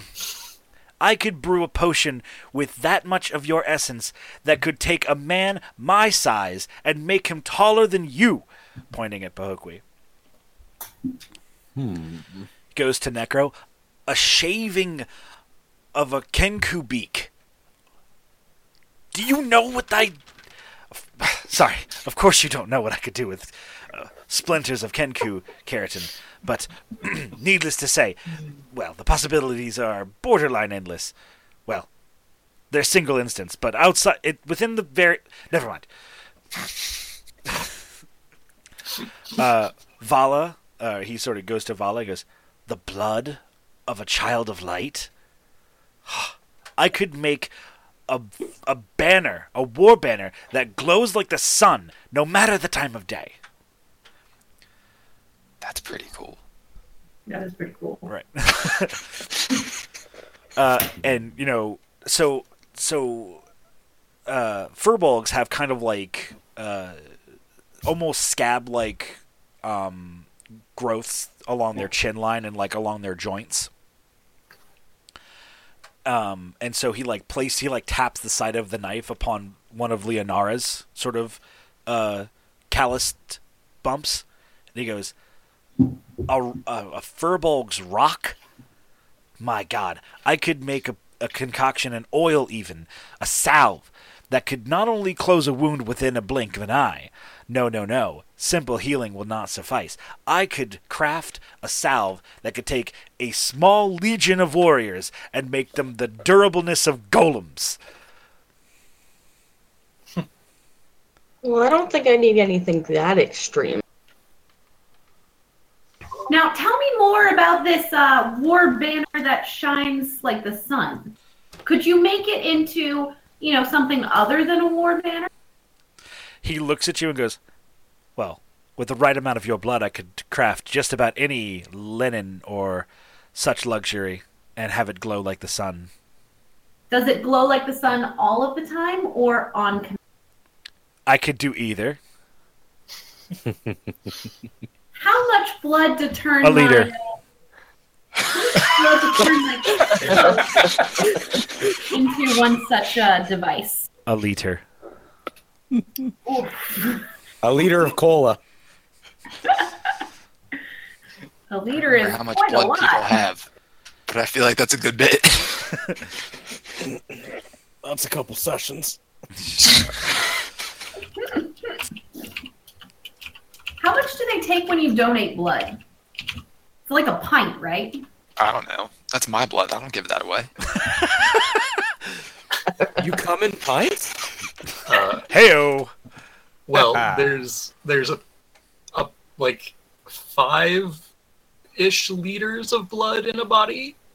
I could brew a potion with that much of your essence that could take a man my size and make him taller than you, pointing at Pahokwi. Hmm. Goes to Necro. A shaving of a Kenku beak. Do you know what I. [sighs] Sorry, of course you don't know what I could do with splinters of Kenku keratin, but [clears throat] needless to say, well, the possibilities are borderline endless. Well, they're single instance, but outside it within the very never mind. [laughs] uh, Vala, uh, he sort of goes to Vala. He goes, "The blood of a child of light. [sighs] I could make a a banner, a war banner that glows like the sun, no matter the time of day." That's pretty cool. That is pretty cool. Right. [laughs] uh, and you know, so so uh, furbolgs have kind of like uh, almost scab-like um, growths along their chin line and like along their joints. Um, and so he like place he like taps the side of the knife upon one of Leonara's sort of uh, calloused bumps, and he goes, a, a, a furbolg's rock. My God, I could make a, a concoction, an oil even, a salve that could not only close a wound within a blink of an eye. No, no, no. Simple healing will not suffice. I could craft a salve that could take a small legion of warriors and make them the durableness of golems. Well, I don't think I need anything that extreme. Now, tell me more about this uh, war banner that shines like the sun. Could you make it into, you know, something other than a war banner? He looks at you and goes, Well, with the right amount of your blood, I could craft just about any linen or such luxury and have it glow like the sun. Does it glow like the sun all of the time or on command? I could do either. [laughs] How much blood to turn A liter. my- blood to turn my [laughs] into one such uh, device? A liter. A liter of cola. [laughs] A liter is how much quite a blood lot. people have. But I feel like that's a good bit. [laughs] That's a couple sessions. How much do they take when you donate blood? It's like a pint, right? I don't know. That's my blood. I don't give that away. [laughs] You come in pints? Uh, Heyo! Well, there's there's a, a like five ish liters of blood in a body. [laughs]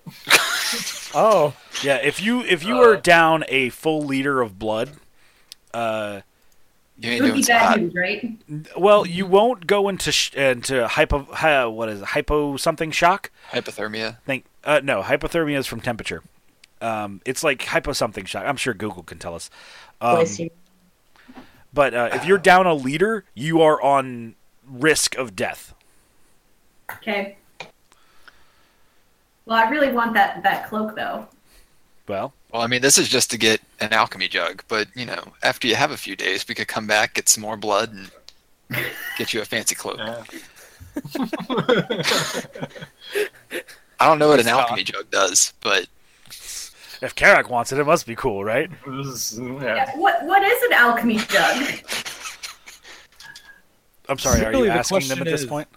Oh, Yeah, if you if you are Uh, down a full liter of blood, uh, You It ain't doing bad news, right? well, you won't go into sh- into hypo hi, what is it, hypo something shock. Hypothermia. Think uh, no, hypothermia is from temperature. Um, it's like hypo something shock. I'm sure Google can tell us. Um, Glycemia. but uh, if you're down a liter, you are on risk of death. Okay. Well, I really want that that cloak though. Well, Well, I mean, this is just to get an alchemy jug, but you know, after you have a few days, we could come back, get some more blood, and get you a fancy cloak. Yeah. [laughs] I don't know what an alchemy jug does, but if Karak wants it, it must be cool, right? Yeah. Yeah, What what is an alchemy jug? I'm sorry. Are Really, you the asking them at this is- point?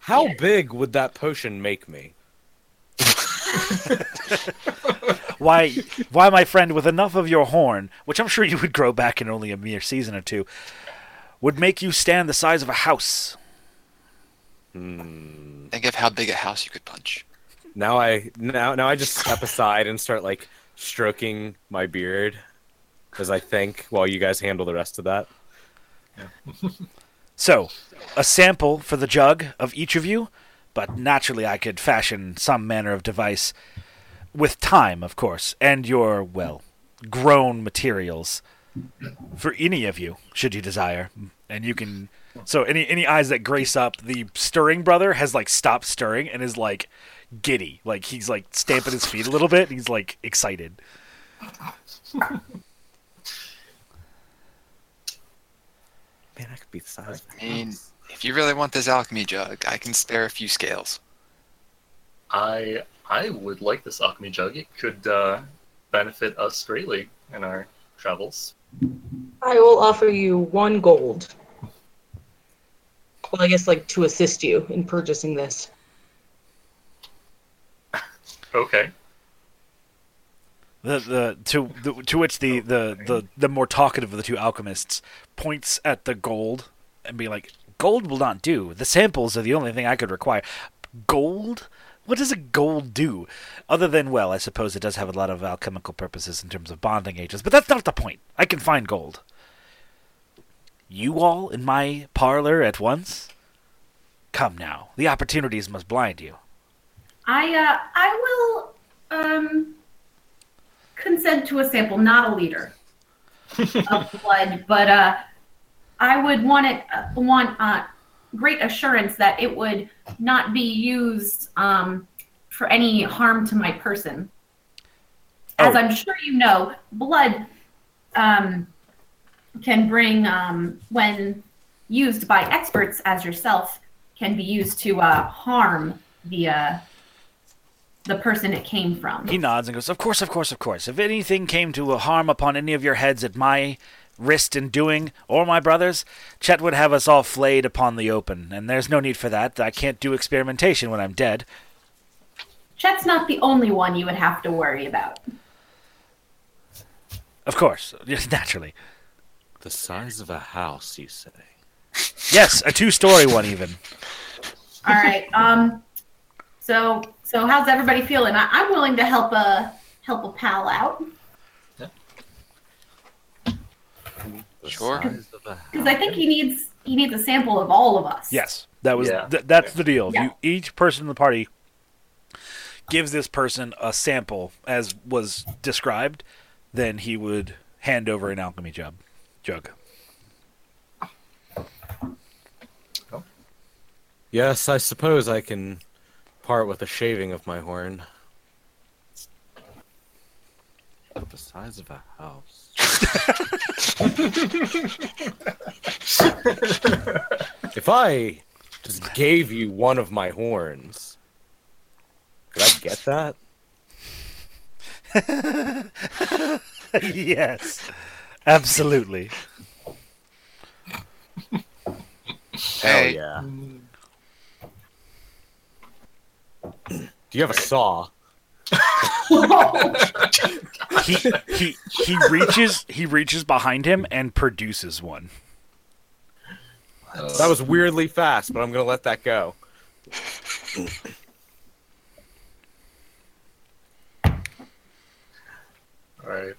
how big would that potion make me? [laughs] Why, why, my friend, with enough of your horn, which I'm sure you would grow back in only a mere season or two, would make you stand the size of a house. Hmm. think of how big a house you could punch. Now I now now I just step aside and start like stroking my beard as I think while you guys handle the rest of that. [laughs] So, a sample for the jug of each of you, but naturally I could fashion some manner of device with time, of course, and your, well, grown materials for any of you, should you desire. And you can. So, any, any eyes that grace up, the stirring brother has, like, stopped stirring and is, like, giddy. Like, he's, like, stamping his feet a little bit. And he's, like, excited. Man, I could be the size. I mean, if you really want this alchemy jug, I can spare a few scales. I I would like this alchemy jug. It could uh, benefit us greatly in our travels. I will offer you one gold. Well, I guess like to assist you in purchasing this. Okay. The, the to the, to which the, the, the, the more talkative of the two alchemists points at the gold and be like, "Gold will not do. The samples are the only thing I could require. Gold? What does a gold do? Other than well, I suppose it does have a lot of alchemical purposes in terms of bonding agents, but that's not the point. I can find gold. You all in my parlor at once? Come now, the opportunities must blind you. I uh I will um consent to a sample, not a liter [laughs] of blood, but uh I would want it uh, want uh great assurance that it would not be used um for any harm to my person. As Oh. I'm sure you know, blood um can bring um when used by experts as yourself can be used to uh harm the uh the person it came from. He nods and goes, Of course, of course, of course. If anything came to harm upon any of your heads at my wrist in doing, or my brother's, Chet would have us all flayed upon the open, and there's no need for that. I can't do experimentation when I'm dead. Chet's not the only one you would have to worry about. Of course, [laughs] yes, naturally. The size of a house, you say? Yes, a two story one, even. [laughs] All right. Um. So so how's everybody feeling? I, I'm willing to help a help a pal out The Sure. size of a because I think he needs he needs a sample of all of us. Yes, that was Yeah. th- that's the deal. Yeah. You each person in the party gives this person a sample as was described, then he would hand over an alchemy jug. Jug. Yes, I suppose I can part with a shaving of my horn. But the size of a house. If I just gave you one of my horns, could I get that? yes, absolutely. Hell yeah. Do you have a saw? He he he reaches he reaches behind him and produces one. That was weirdly fast, but I'm gonna let that go. All right.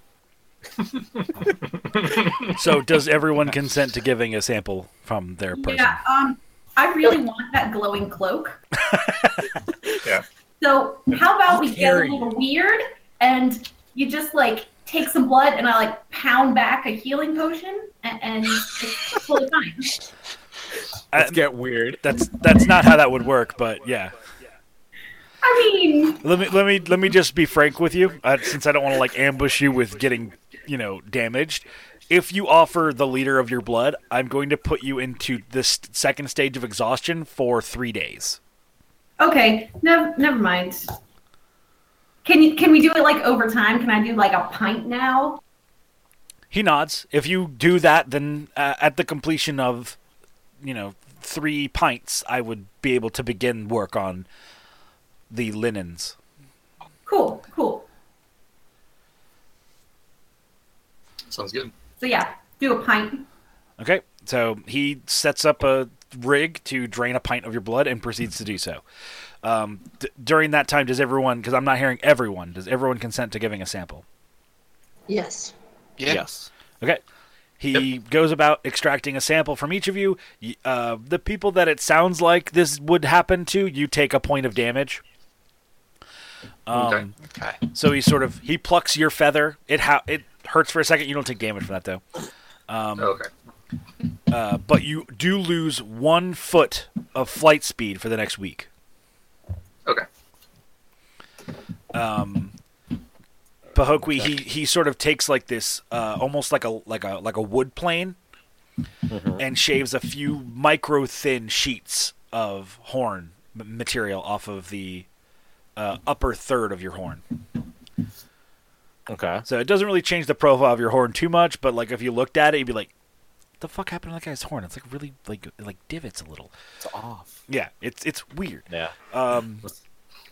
[laughs] So, does everyone consent to giving a sample from their person? Yeah, um, I really want that glowing cloak. [laughs] Yeah. So how about we get a little weird and you just like take some blood and I like pound back a healing potion and, and it's totally fine. [laughs] Let's get weird. that's that's not how that would work, but yeah. I mean, Let me let me let me just be frank with you, uh, since I don't want to like ambush you with getting you know damaged. If you offer the leader of your blood, I'm going to put you into this second stage of exhaustion for three days. Okay, never never mind. Can you can we do it like over time? Can I do like a pint now? He nods. If you do that, then uh, at the completion of, you know, three pints, I would be able to begin work on the linens. Cool, cool. Sounds good. So yeah, do a pint. Okay, so he sets up a rig to drain a pint of your blood and proceeds to do so. Um, d- during that time, does everyone? Because I'm not hearing everyone. Does everyone consent to giving a sample? Yes. Yeah. Yes. Okay. He goes about extracting a sample from each of you. Uh, the people that it sounds like this would happen to, you take a point of damage. Um, Okay. Okay. So he sort of he plucks your feather. It ha- it hurts for a second. You don't take damage from that though. Um, Okay. Uh, but you do lose one foot of flight speed for the next week. Okay. um Pahokwi, he he sort of takes like this uh almost like a like a like a wood plane and shaves a few micro thin sheets of horn material off of the uh, upper third of your horn. Okay. So it doesn't really change the profile of your horn too much, but like if you looked at it, you'd be like, "The fuck happened to that guy's horn? It's like really like like divots a little." It's off. Yeah, it's it's weird. Yeah. Um,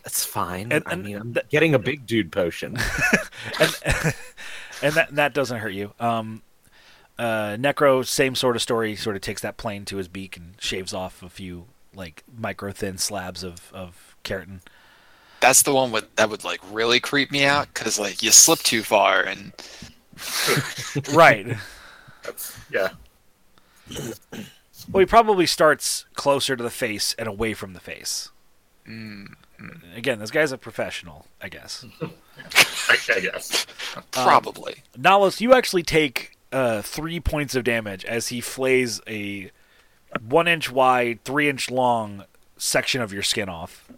That's fine. And- I mean, I'm that- getting a big dude potion. [laughs] and [laughs] and that that doesn't hurt you. Um, uh, Necro, same sort of story. Sort of takes that plane to his beak and shaves off a few like micro thin slabs of of keratin. That's the one with, that would like really creep me out because like you slip too far and [laughs] right. That's yeah. Well, he probably starts closer to the face and away from the face. mm, Again, this guy's a professional, I guess. [laughs] I, I guess. probably. Nalos, you actually take uh, three points of damage as he flays a one inch wide, three inch long section of your skin off.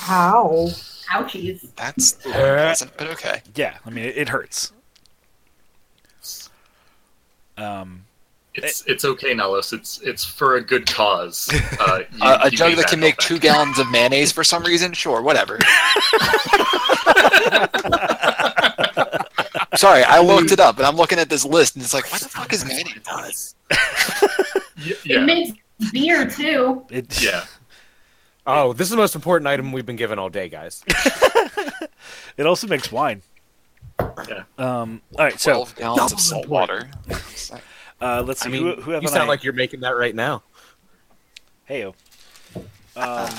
How? Ouchies. That's [laughs] pleasant, but okay. Yeah, I mean it, it hurts. Um, It's it's okay, Nalos. It's it's for a good cause. [laughs] Uh, you- Uh, a you jug that can make two gallons of mayonnaise for some reason? Sure, whatever. [laughs] Sorry, I looked it up, and I'm looking at this list, and it's like, what the fuck is mayonnaise? [laughs] Y- It Yeah. makes beer too. it, Yeah. oh, this is the most important item we've been given all day, guys. it also makes wine. Yeah. Um, all right, so Twelve gallons of salt water. [laughs] uh, let's see I mean, who, who have you sound I- like you're making that right now. Heyo. [laughs] Um,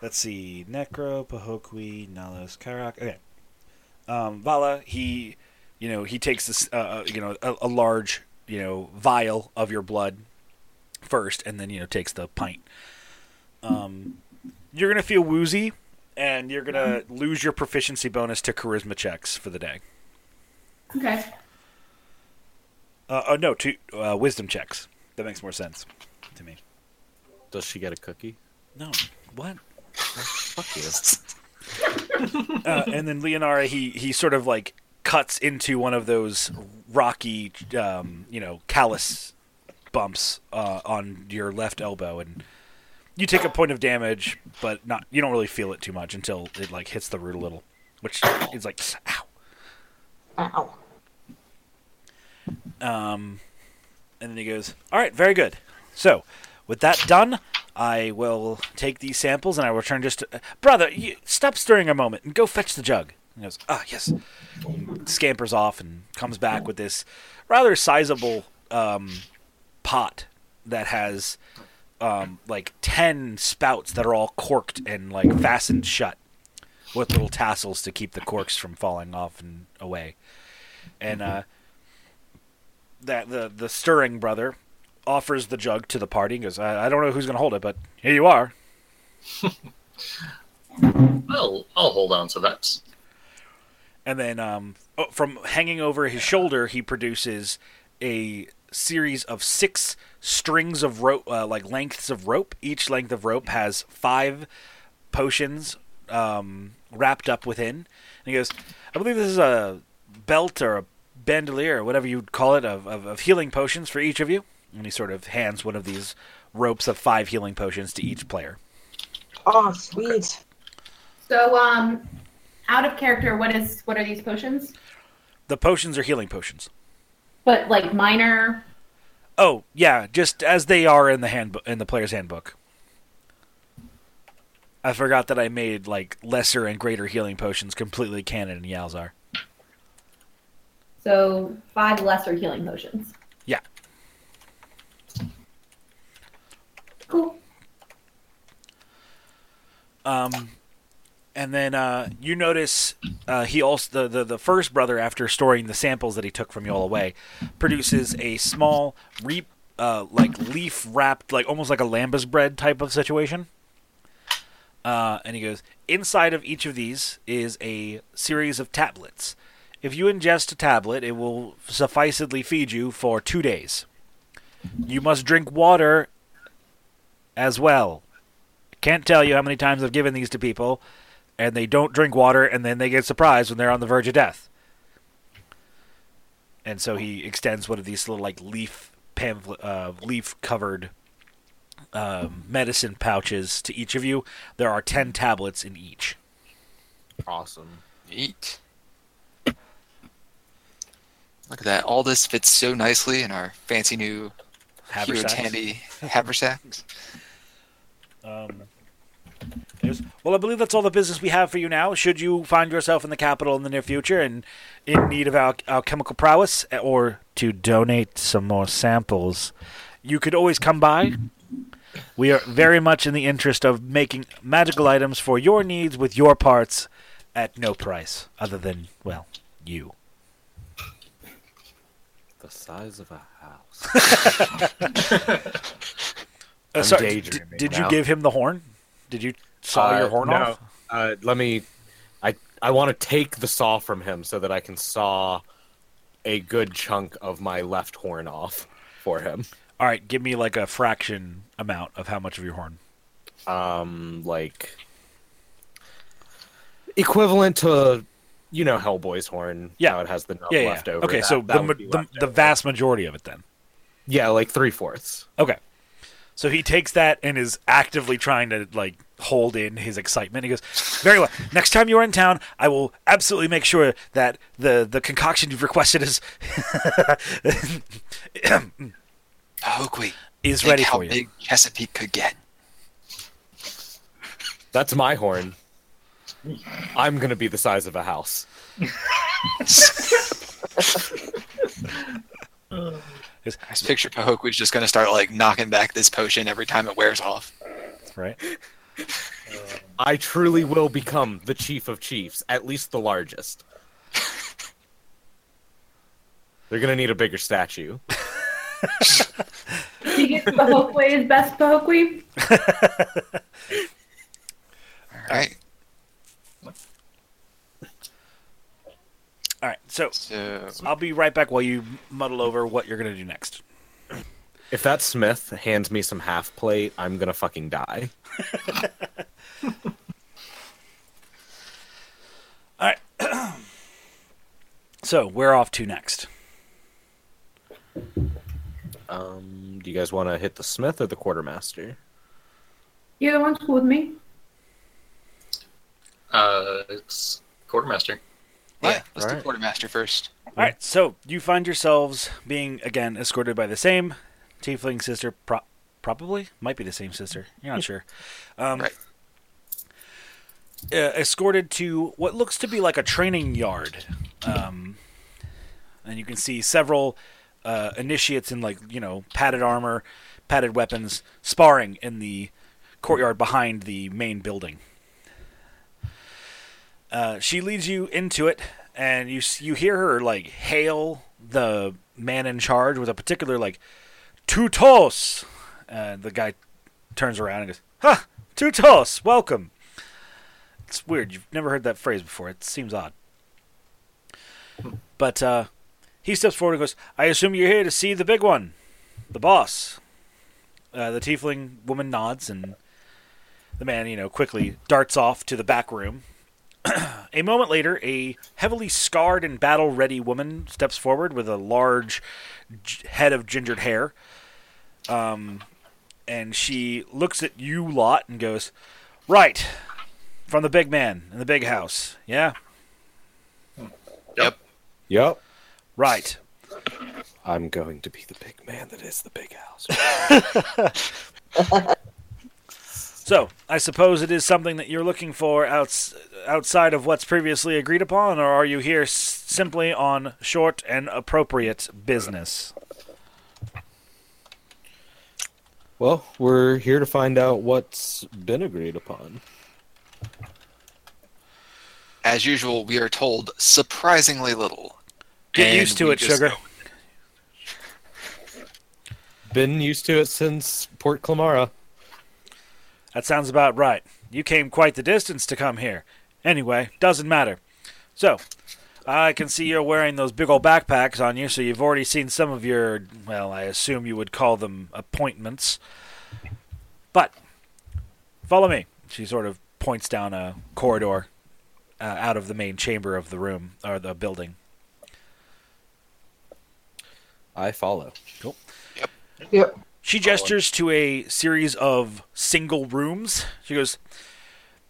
let's see. Necro, Pahokwi, Nalos, Karak. Okay. Um, Vala, he, you know, he takes this, uh, uh, you know, a, a large, you know, vial of your blood first, and then you know takes the pint. Um, you're gonna feel woozy, and you're gonna lose your proficiency bonus to charisma checks for the day. Okay. Uh, oh no, to uh, wisdom checks. That makes more sense to me. Does she get a cookie? No, what? Fuck you. [laughs] uh, and then Leonara, he he sort of like cuts into one of those rocky, um, you know, callus bumps uh, on your left elbow, and you take a point of damage, but not you don't really feel it too much until it like hits the root a little, which is like ow. Ow. Um, and then he goes, "All right, very good. So, with that done, I will take these samples and I will return just to, brother. You, stop stirring a moment and go fetch the jug." He goes, ah, yes. Scampers off and comes back with this rather sizable um, pot that has um, like 10 spouts that are all corked and like fastened shut with little tassels to keep the corks from falling off and away. And uh, that the the stirring brother offers the jug to the party and goes, I, I don't know who's going to hold it, but here you are. [laughs] I'll I'll hold on to that. And then um, oh, from hanging over his shoulder, he produces a series of six strings of rope, uh, like lengths of rope. Each length of rope has five potions um, wrapped up within. And he goes, I believe this is a belt or a bandolier or whatever you'd call it of, of, of healing potions for each of you. And he sort of hands one of these ropes of five healing potions to each player. Oh, sweet. So, um, out of character, what is what are these potions? The potions are healing potions. But like minor. Oh yeah, just as they are in the handbook in the player's handbook. I forgot that I made like lesser and greater healing potions completely canon in Yalzar. So five lesser healing potions. Yeah. Cool. Um, and then uh, you notice uh, he also the, the the first brother after storing the samples that he took from you all away produces a small re uh, like leaf wrapped like almost like a lembas bread type of situation. Uh, and he goes inside of each of these is a series of tablets. If you ingest a tablet, it will sufficedly feed you for two days. You must drink water as well. Can't tell you how many times I've given these to people, and they don't drink water, and then they get surprised when they're on the verge of death. And so he extends one of these little like leaf pamphlet, uh, leaf covered um, medicine pouches to each of you. There are ten tablets in each. Awesome. Neat. Look at that. All this fits so nicely in our fancy new Heward's Haversacks. Handy haversacks. [laughs] Um, well, I believe that's all the business we have for you now. Should you find yourself in the capital in the near future and in need of our, our chemical prowess or to donate some more samples, you could always come by. We are very much in the interest of making magical items for your needs with your parts at no price other than, well, you. The size of a house. [laughs] Uh, sorry, d- did you give him the horn? Did you saw Uh, your horn no. off? Uh, let me. I I want to take the saw from him so that I can saw a good chunk of my left horn off for him. All right, give me like a fraction amount of how much of your horn. Um, like equivalent to you know Hellboy's horn. Yeah. how it has the nub Yeah, yeah. left over. Okay, That- so that the, ma- the the vast majority of it then. yeah, like three fourths. Okay. So he takes that and is actively trying to like hold in his excitement. He goes, "Very well. Next time you are in town, I will absolutely make sure that the the concoction you've requested is [coughs] Oakley. is Think ready how for you." big Chesapeake could get. That's my horn. I'm gonna be the size of a house. [laughs] Is- I just picture Pahokwi's just gonna start like knocking back this potion every time it wears off. Right. I truly will become the chief of chiefs, at least the largest. They're gonna need a bigger statue. Do [laughs] you get the Pahokwi's best Pahokwi? All right. All right. So So I'll be right back while you muddle over what you're gonna do next. If that Smith hands me some half plate, I'm gonna fucking die. [laughs] All right. [clears throat] so we're off to next. Um, do you guys want to hit the Smith or the quartermaster? Either one's cool with me. Uh, it's quartermaster. yeah, Alright, let's do alright. quartermaster first. All right. So you find yourselves being again escorted by the same tiefling sister. Pro- probably might be the same sister. You're not sure. Um, Right. uh, escorted to what looks to be like a training yard. Um, and you can see several uh, initiates in like you know padded armor, padded weapons, sparring in the courtyard behind the main building. Uh, she leads you into it, and you you hear her like hail the man in charge with a particular like "tutos." And the guy turns around and goes, "Ha, tutos, welcome." It's weird. You've never heard that phrase before. It seems odd. But uh, he steps forward and goes, I assume you're here to see the big one, the boss. Uh, the tiefling woman nods, and the man, you know, quickly darts off to the back room. [clears throat] a moment later, a heavily scarred and battle ready woman steps forward with a large head of gingered hair. Um, and she looks at you lot and goes, Right, from the big man in the big house. Yeah? Yep. Yep. Right. I'm going to be the big man that is the big house. [laughs] So, I suppose it is something that you're looking for outs- outside of what's previously agreed upon, or are you here s- simply on short and appropriate business? Well, we're here to find out what's been agreed upon. As usual, we are told surprisingly little. Get And used to it, sugar. know Been used to it since Port Clamara. That sounds about right. You came quite the distance to come here. Anyway, doesn't matter. So, I can see you're wearing those big old backpacks on you, so you've already seen some of your, well, I assume you would call them appointments. But, follow me. She sort of points down a corridor uh, out of the main chamber of the room, or the building. I follow. Cool. Yep. She gestures to a series of single rooms. She goes,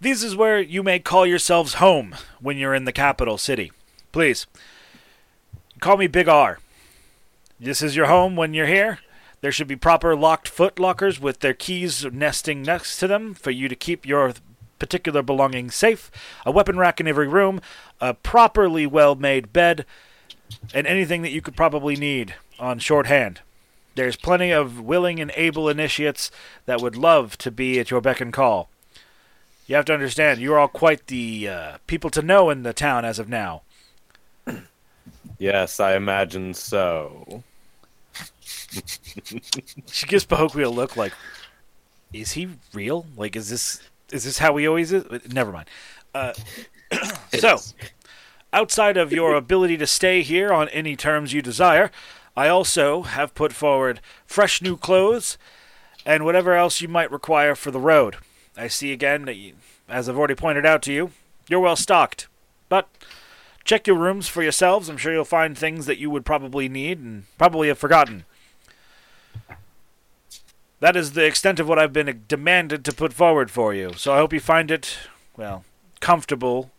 This is where you may call yourselves home when you're in the capital city. Please, call me Big R. This is your home when you're here. There should be proper locked foot lockers with their keys nesting next to them for you to keep your particular belongings safe, a weapon rack in every room, a properly well made bed, and anything that you could probably need on shorthand. There's plenty of willing and able initiates that would love to be at your beck and call. You have to understand, you're all quite the uh, people to know in the town as of now. Yes, I imagine so. [laughs] She gives Pahokwi a look like, is he real? Like, is this is this how he always is? Never mind. Uh, [clears throat] so, is. outside of your ability to stay here on any terms you desire, I also have put forward fresh new clothes and whatever else you might require for the road. I see again that, you, as I've already pointed out to you, you're well stocked. But check your rooms for yourselves. I'm sure you'll find things that you would probably need and probably have forgotten. That is the extent of what I've been demanded to put forward for you. So I hope you find it, well, comfortable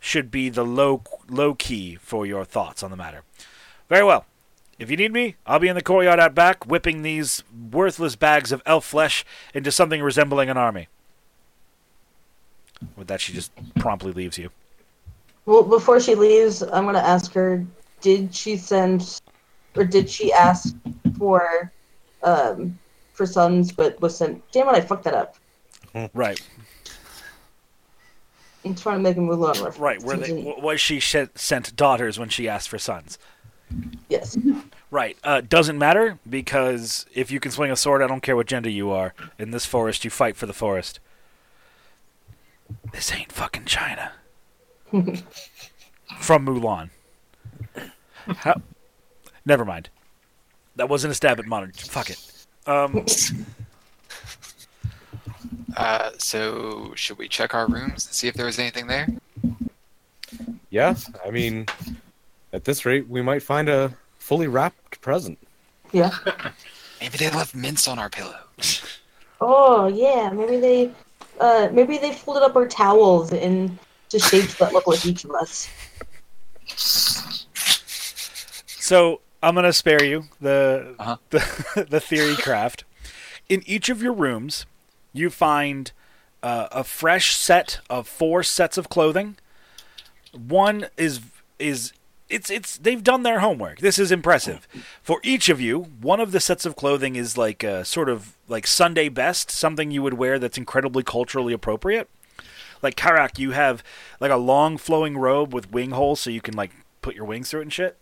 should be the low low key for your thoughts on the matter. Very well. If you need me, I'll be in the courtyard out back, whipping these worthless bags of elf flesh into something resembling an army. With that, she just promptly leaves you. Well, before she leaves, I'm gonna ask her: Did she send, or did she ask for, um, for sons, but was sent? Damn it! I fucked that up. [laughs] Right, I'm trying to make a Mulan reference. right. Where they, was she sent, sent daughters when she asked for sons? Yes. Right. Uh, doesn't matter because if you can swing a sword, I don't care what gender you are. In this forest, you fight for the forest. This ain't fucking China. From Mulan. How? Never mind. That wasn't a stab at modern. Fuck it. Um, Uh, so, should we check our rooms and see if there was anything there? Yeah, I mean, at this rate, we might find a fully wrapped present. Yeah. [laughs] Maybe they left mints on our pillows. Oh yeah. Maybe they, uh, maybe they folded up our towels into shapes that look like each of us. So I'm gonna spare you the Uh-huh. [laughs] the, the theory craft. In each of your rooms, you find uh, a fresh set of four sets of clothing. One is is it's it's they've done their homework. This is impressive. For each of you, one of the sets of clothing is like a sort of like Sunday best, something you would wear that's incredibly culturally appropriate. Like Karak, you have like a long flowing robe with wing holes so you can like put your wings through it and shit.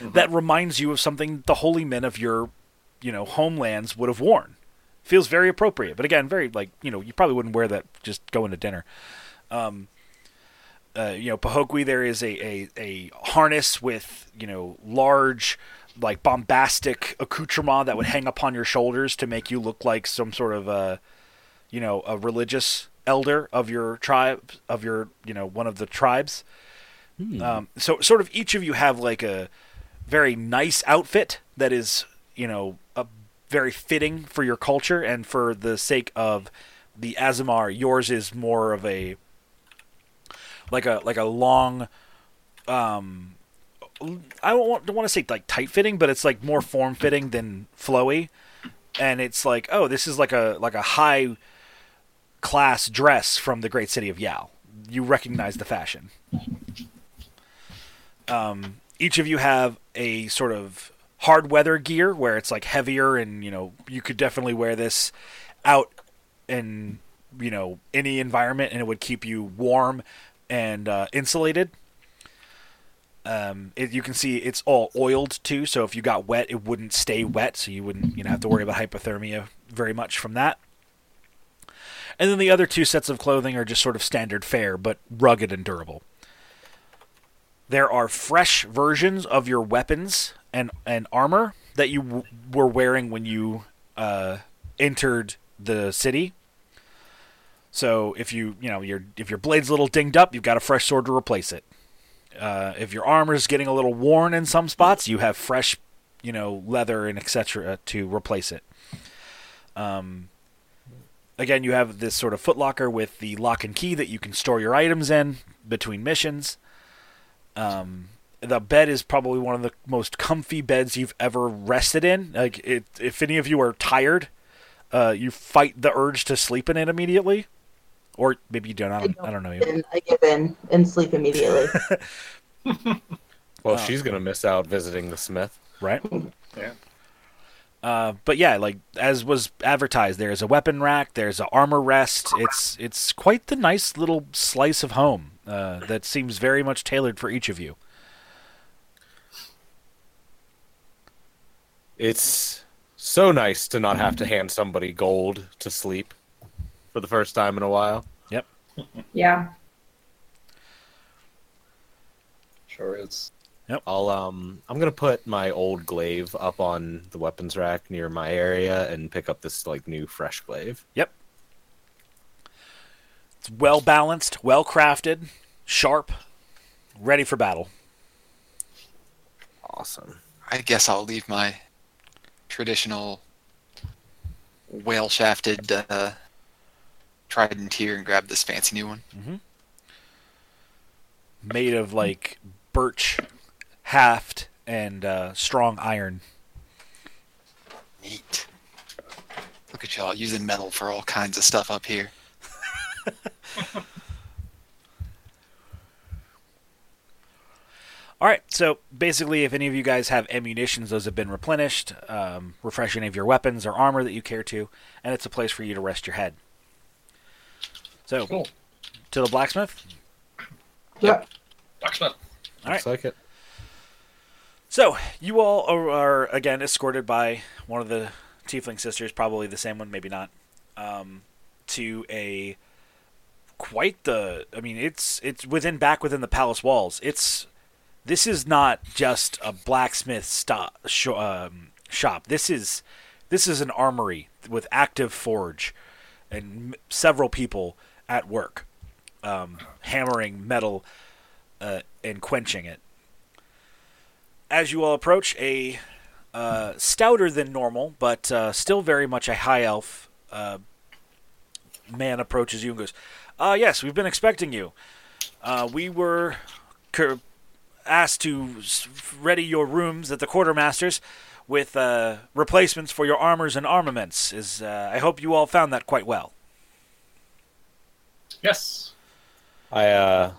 That reminds you of something the holy men of your, you know, homelands would have worn. Feels very appropriate, but again, very like you know, you probably wouldn't wear that just going to dinner. Um, uh, you know, Pahokwi, there is a, a, a harness with, you know, large, like bombastic accoutrement that would hang upon your shoulders to make you look like some sort of a, you know, a religious elder of your tribe, of your, you know, one of the tribes. Um, so sort of each of you have like a very nice outfit that is, you know, a very fitting for your culture. And for the sake of the Aasimar, yours is more of a like a like a long um I don't want, don't want to say like tight fitting, but it's like more form fitting than flowy, and it's like oh this is like a like a high class dress from the great city of Yao. You recognize the fashion. Um, each of you have a sort of hard weather gear where it's like heavier and you know you could definitely wear this out in you know any environment and it would keep you warm and uh, insulated. Um, it, you can see it's all oiled too, so if you got wet, it wouldn't stay wet, so you wouldn't you know have to worry about hypothermia very much from that. And then the other two sets of clothing are just sort of standard fare, but rugged and durable. There are fresh versions of your weapons and, and armor that you w- were wearing when you uh, entered the city. So if you you know your if your blade's a little dinged up, you've got a fresh sword to replace it. Uh, if your armor's getting a little worn in some spots, you have fresh, you know, leather and etc. to replace it. Um, again, you have this sort of footlocker with the lock and key that you can store your items in between missions. Um, the bed is probably one of the most comfy beds you've ever rested in. Like, it, if any of you are tired, uh, you fight the urge to sleep in it immediately, or maybe you don't. I don't, I don't know. And I give in and sleep immediately. [laughs] Well, she's gonna miss out visiting the Smith. right? Yeah. Uh, but yeah, like as was advertised, there's a weapon rack, there's an armor rest. It's it's quite the nice little slice of home uh, that seems very much tailored for each of you. It's so nice to not have to hand somebody gold to sleep for the first time in a while. Yep. Yeah. Sure is. I'll um I'm gonna put my old glaive up on the weapons rack near my area and pick up this like new fresh glaive. Yep. It's well balanced, well crafted, sharp, ready for battle. Awesome. I guess I'll leave my traditional whale shafted uh, trident here and grab this fancy new one. Made of like birch, haft, and uh, strong iron. Neat. Look at y'all using metal for all kinds of stuff up here. [laughs] All right, so basically, if any of you guys have ammunitions, those have been replenished. Um, refresh any of your weapons or armor that you care to, and it's a place for you to rest your head. So, Cool. to the blacksmith. yeah. Blacksmith. All Looks like it. So, you all are, are again escorted by one of the Tiefling sisters, probably the same one, maybe not, um, to a quite the. I mean, it's it's within back within the palace walls. It's this is not just a blacksmith stop, sh- um, shop. This is this is an armory with active forge and m- several people at work, um, hammering metal uh, and quenching it as you all approach, a uh, stouter than normal, but uh, still very much a high elf uh, man approaches you and goes, "Ah, yes, we've been expecting you. Uh, we were cur- asked to ready your rooms at the quartermasters with uh, replacements for your armors and armaments. Is uh, I hope you all found that quite well." Yes. I uh,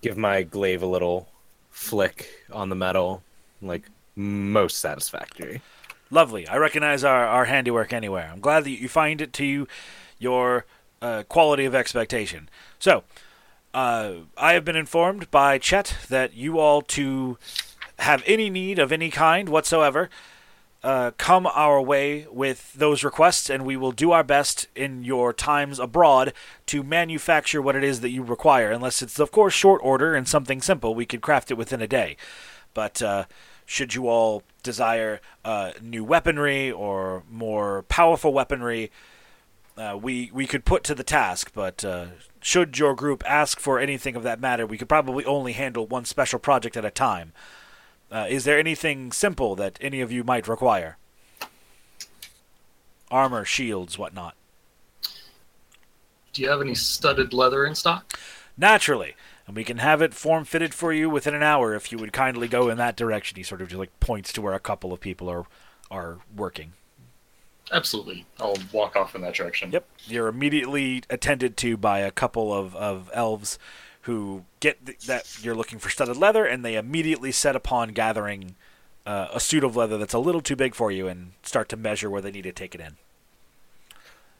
give my glaive a little flick on the metal, like most satisfactory. Lovely. I recognize our, our handiwork anywhere. I'm glad that you find it to your uh, quality of expectation. So, uh, I have been informed by Chet that you all to have any need of any kind whatsoever, uh, come our way with those requests, and we will do our best in your times abroad to manufacture what it is that you require. Unless it's, of course, short order and something simple, we could craft it within a day. But uh, should you all desire uh, new weaponry or more powerful weaponry, uh, we we could put to the task. But uh, should your group ask for anything of that matter, we could probably only handle one special project at a time. Uh, is there anything simple that any of you might require? Armor, shields, whatnot. Do you have any studded leather in stock? Naturally. And we can have it form fitted for you within an hour if you would kindly go in that direction. He sort of just like points to where a couple of people are are working. Absolutely. I'll walk off in that direction. Yep. You're immediately attended to by a couple of, of elves who get th- that you're looking for studded leather, and they immediately set upon gathering uh, a suit of leather that's a little too big for you and start to measure where they need to take it in.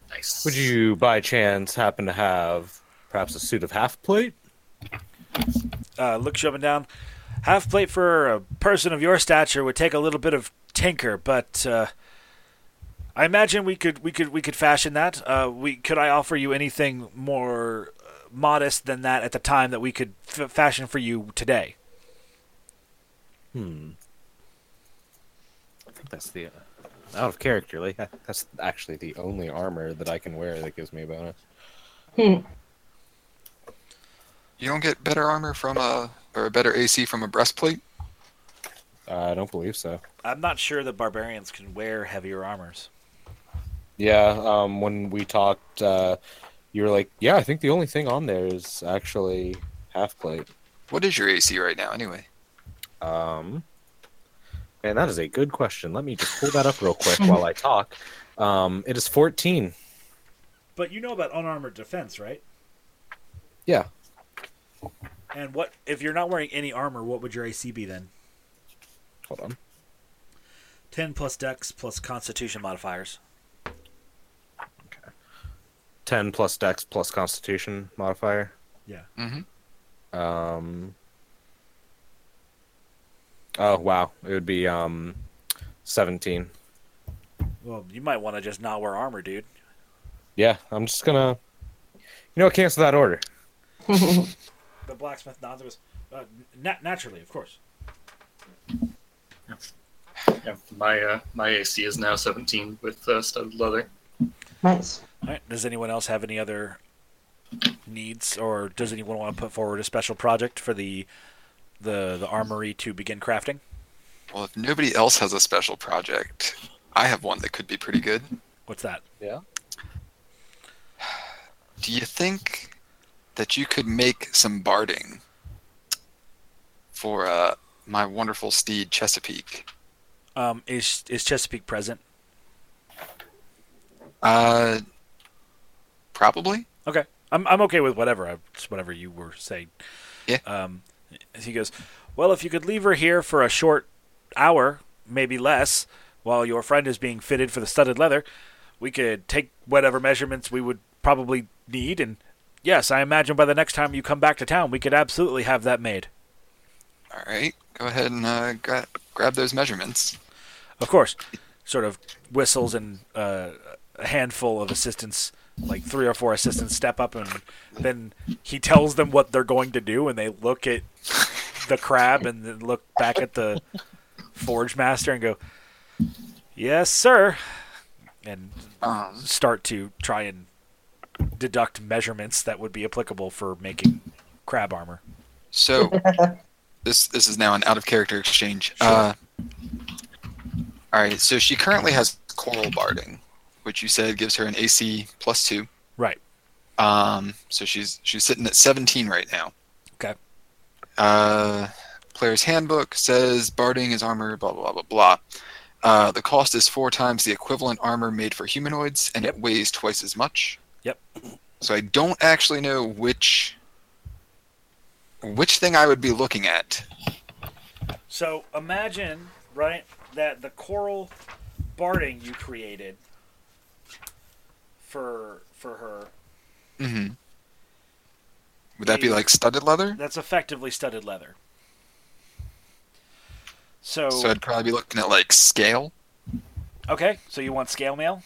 Nice. Would you, by chance, happen to have perhaps a suit of half plate? Uh, looks you up and down. Half plate for a person of your stature would take a little bit of tinker, but uh, I imagine we could we could we could fashion that. Uh, we could I offer you anything more uh, modest than that at the time that we could f- fashion for you today? Hmm. I think that's the uh, out of character. Like that's actually the only armor that I can wear that gives me a bonus. Hmm. You don't get better armor from a or a better AC from a breastplate. Uh, I don't believe so. I'm not sure that barbarians can wear heavier armors. Yeah, um, when we talked, uh, you were like, "Yeah, I think the only thing on there is actually half plate." What is your AC right now, anyway? Um, and that is a good question. Let me just pull that up real quick while I talk. Um, it is fourteen. But you know about unarmored defense, right? Yeah. And what if you're not wearing any armor? What would your AC be then? Hold on. Ten plus Dex plus Constitution modifiers. Ten plus Dex plus Constitution modifier. Yeah. Mm-hmm. Um. Oh wow, it would be um, seventeen. Well, you might want to just not wear armor, dude. Yeah, I'm just gonna. You know, cancel that order. [laughs] The blacksmith nods. and goes, Uh, na- naturally, of course. Yeah, my uh, my AC is now 17 with uh, studded leather. Nice. All right. Does anyone else have any other needs, or does anyone want to put forward a special project for the the the armory to begin crafting? Well, if nobody else has a special project, I have one that could be pretty good. What's that? Yeah. Do you think that you could make some barding for uh, my wonderful steed Chesapeake? Um, is is Chesapeake present? Uh, probably. Okay, I'm I'm okay with whatever. I, whatever you were saying. Yeah. Um, he goes, well, if you could leave her here for a short hour, maybe less, while your friend is being fitted for the studded leather, we could take whatever measurements we would probably need, and yes, I imagine by the next time you come back to town, we could absolutely have that made. All right, go ahead and uh, gra- grab those measurements. Of course, sort of whistles and uh, a handful of assistants, like three or four assistants, step up and then he tells them what they're going to do, and they look at the crab and then look back at the forge master and go, "Yes, sir," and Um, start to try and deduct measurements that would be applicable for making crab armor. so [laughs] this this is now an out of character exchange. Uh, all right, so she currently has coral barding, which you said gives her an AC plus two. Right. Um, so she's she's sitting at 17 right now. Okay. Uh, player's handbook says barding is armor, blah blah blah blah blah. Uh, the cost is four times the equivalent armor made for humanoids, and it weighs twice as much. Yep. So I don't actually know which which thing I would be looking at. So imagine, right, that the coral barding you created for for her hmm Would that be like studded leather? that's effectively studded leather. So, So I'd probably be looking at like scale. okay, so you want scale mail,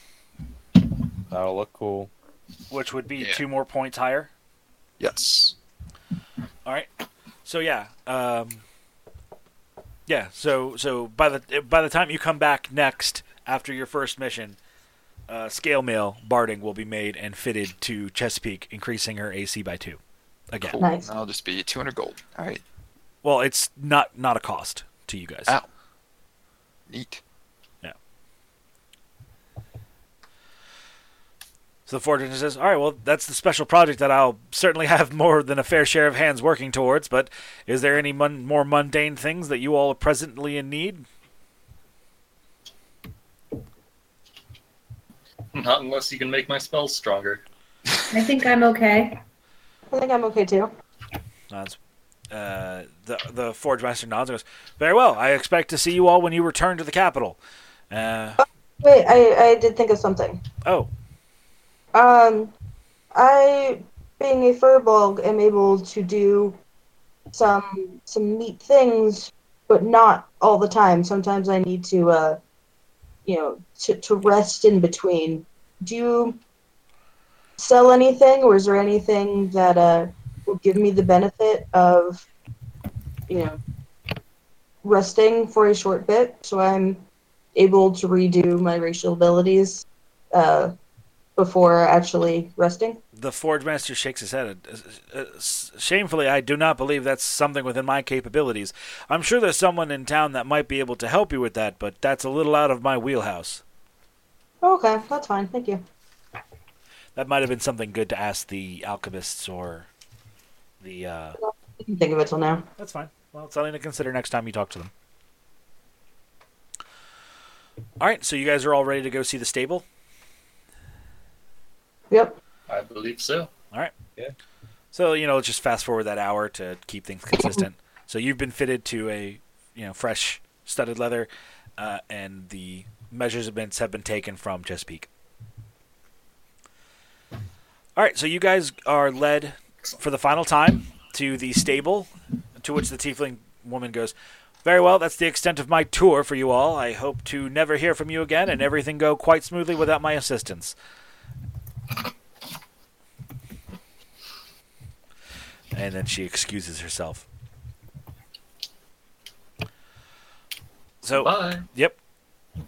That'll look cool. which would be Yeah. two more points higher. Yes. All right. So yeah, um, yeah. So so by the by the time you come back next after your first mission, uh, scale mail barding will be made and fitted to Chesapeake, increasing her AC by two. Again, Cool. Nice. That'll just be 200 gold. All right. well, it's not not a cost to you guys. Ah. Neat. Yeah. So the forger says, "All right, well, that's the special project that I'll certainly have more than a fair share of hands working towards. But is there any mun- more mundane things that you all are presently in need?" [laughs] Not unless you can make my spells stronger. I think I'm okay. I think I'm okay too. Nods. Uh, the the forge master nods and goes, "Very well. I expect to see you all when you return to the capital." Uh, Wait, I, I did think of something. oh, Um, I, being a furbolg, am able to do some some neat things, but not all the time. Sometimes I need to, uh, you know, to, to rest in between. Do you sell anything, or is there anything that uh, will give me the benefit of, you know, resting for a short bit, so I'm able to redo my racial abilities? Uh, before actually resting. The forge master shakes his head. Uh, uh, Shamefully, I do not believe that's something within my capabilities. I'm sure there's someone in town that might be able to help you with that, but that's a little out of my wheelhouse. Okay, that's fine. Thank you. That might have been something good to ask the alchemists or the. Uh... I didn't think of it till now. That's fine. Well, it's something to consider next time you talk to them. All right, so you guys are all ready to go see the stable. Yep. I believe so. All right. Yeah. So you know, let's just fast forward that hour to keep things consistent. so you've been fitted to a you know fresh studded leather, uh, and the measurements have been taken from Chesapeake. All right, so you guys are led for the final time to the stable, to which the tiefling woman goes. Very well, that's the extent of my tour for you all. I hope to never hear from you again, and everything go quite smoothly without my assistance. And then she excuses herself. So, Bye. yep.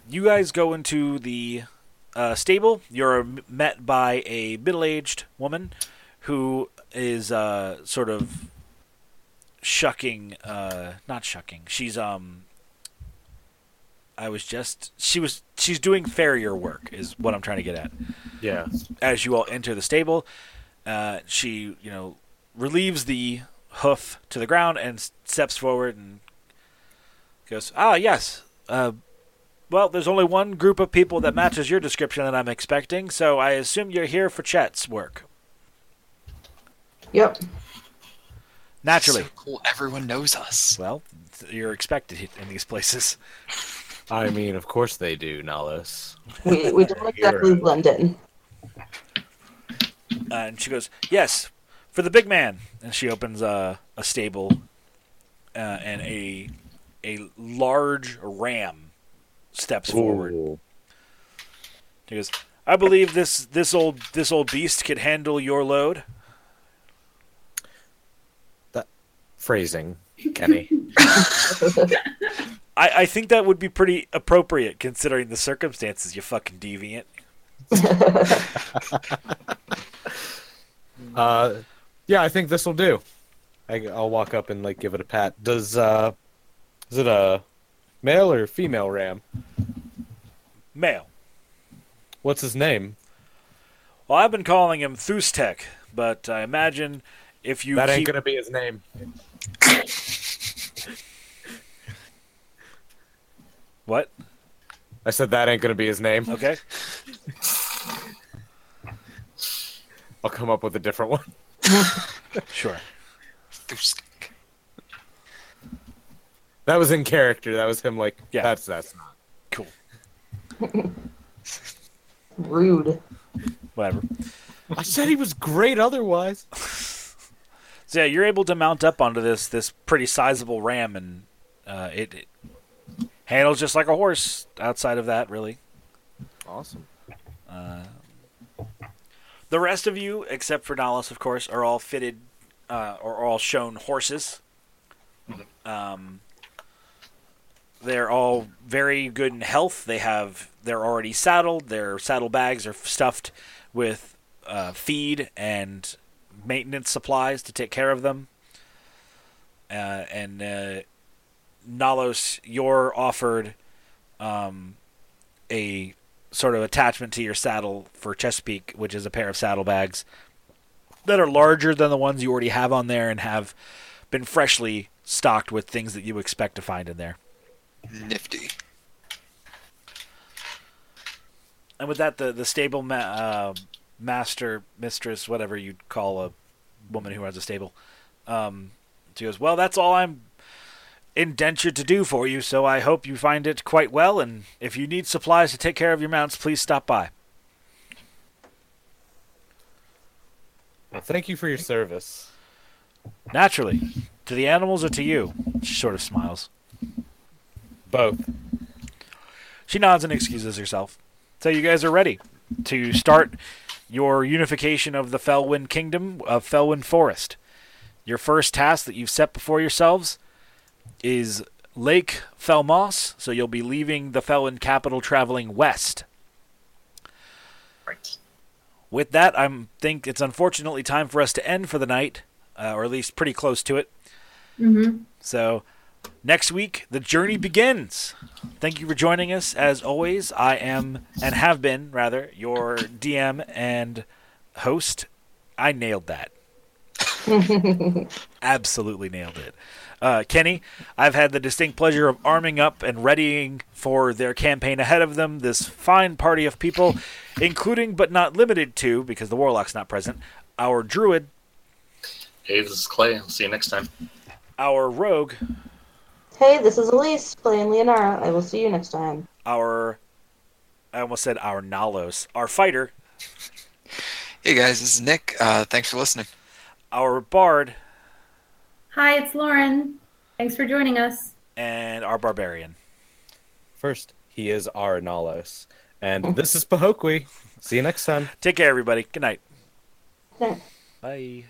You guys go into the uh, stable. You're met by a middle aged woman who is uh, sort of shucking. Uh, not shucking. She's. um. I was just. She was. She's doing farrier work, is what I'm trying to get at Yeah. as you all enter the stable. Uh, she, you know, relieves the hoof to the ground and steps forward and goes, "Ah, yes. Uh, well, there's only one group of people that matches your description that I'm expecting, so I assume you're here for Chet's work. Yep. Naturally. So cool. Everyone knows us. Well, you're expected in these places. I mean, of course they do, Nalos. We, we don't exactly blend in. Uh, and she goes, "Yes, for the big man." And she opens a a stable, uh, and a a large ram steps forward. He goes, "I believe this this old this old beast could handle your load." That phrasing, Kenny. [laughs] I, I think that would be pretty appropriate considering the circumstances. You fucking deviant. [laughs] uh, yeah, I think this will do. I, I'll walk up and like give it a pat. Does uh, is it a male or female ram? Male. What's his name? Well, I've been calling him Thustek, but I imagine if you that ain't gonna be his name. [laughs] what? I said that ain't gonna be his name. Okay. [laughs] I'll come up with a different one. Sure. Thusk. [laughs] That was in character. That was him like, Yeah. that's that's not. Cool. [laughs] Rude. Whatever. I said he was great otherwise. [laughs] So yeah, you're able to mount up onto this this pretty sizable ram, and uh, it, it handles just like a horse. Outside of that, really, Awesome. The rest of you, except for Nalos, of course, are all fitted uh, or all shown horses. Um, they're all very good in health. They have they're already saddled. Their saddle bags are stuffed with uh, feed and maintenance supplies to take care of them. Uh, and uh, Nalos, you're offered um, a sort of attachment to your saddle for Chesapeake, which is a pair of saddlebags that are larger than the ones you already have on there and have been freshly stocked with things that you expect to find in there. Nifty. And with that, the the stable ma- uh, master, mistress, whatever you'd call a woman who runs a stable, um, she goes, "Well, that's all I'm indentured to do for you. So I hope you find it quite well. And if you need supplies to take care of your mounts, please stop by." Well, thank you for your service. Naturally, to the animals or to you. She sort of smiles. Both. She nods and excuses herself. So you guys are ready to start your unification of the Felwyn Kingdom of Felwyn Forest. Your first task that you've set before yourselves is Lake Felmoss, so you'll be leaving the Felwyn capital traveling west. Right. With that, I think it's unfortunately time for us to end for the night, uh, or at least pretty close to it. Mm-hmm. So, next week, the journey begins. Thank you for joining us. As always, I am, and have been, rather, your DM and host. I nailed that. [laughs] Absolutely nailed it. Uh, Kenny, I've had the distinct pleasure of arming up and readying for their campaign ahead of them this fine party of people, including but not limited to, because the Warlock's not present, our Druid, Hey, this is Clay. I'll see you next time. our Rogue, Hey, this is Elise playing Leonara. I will see you next time. our I almost said our Nalos, our fighter, Hey guys, this is Nick. Uh, thanks for listening. our bard, Hi, it's Lauren. Thanks for joining us. and our barbarian. First, he is our Nalos. And this is Pahokwi. See you next time. Take care, everybody. Good night. Bye.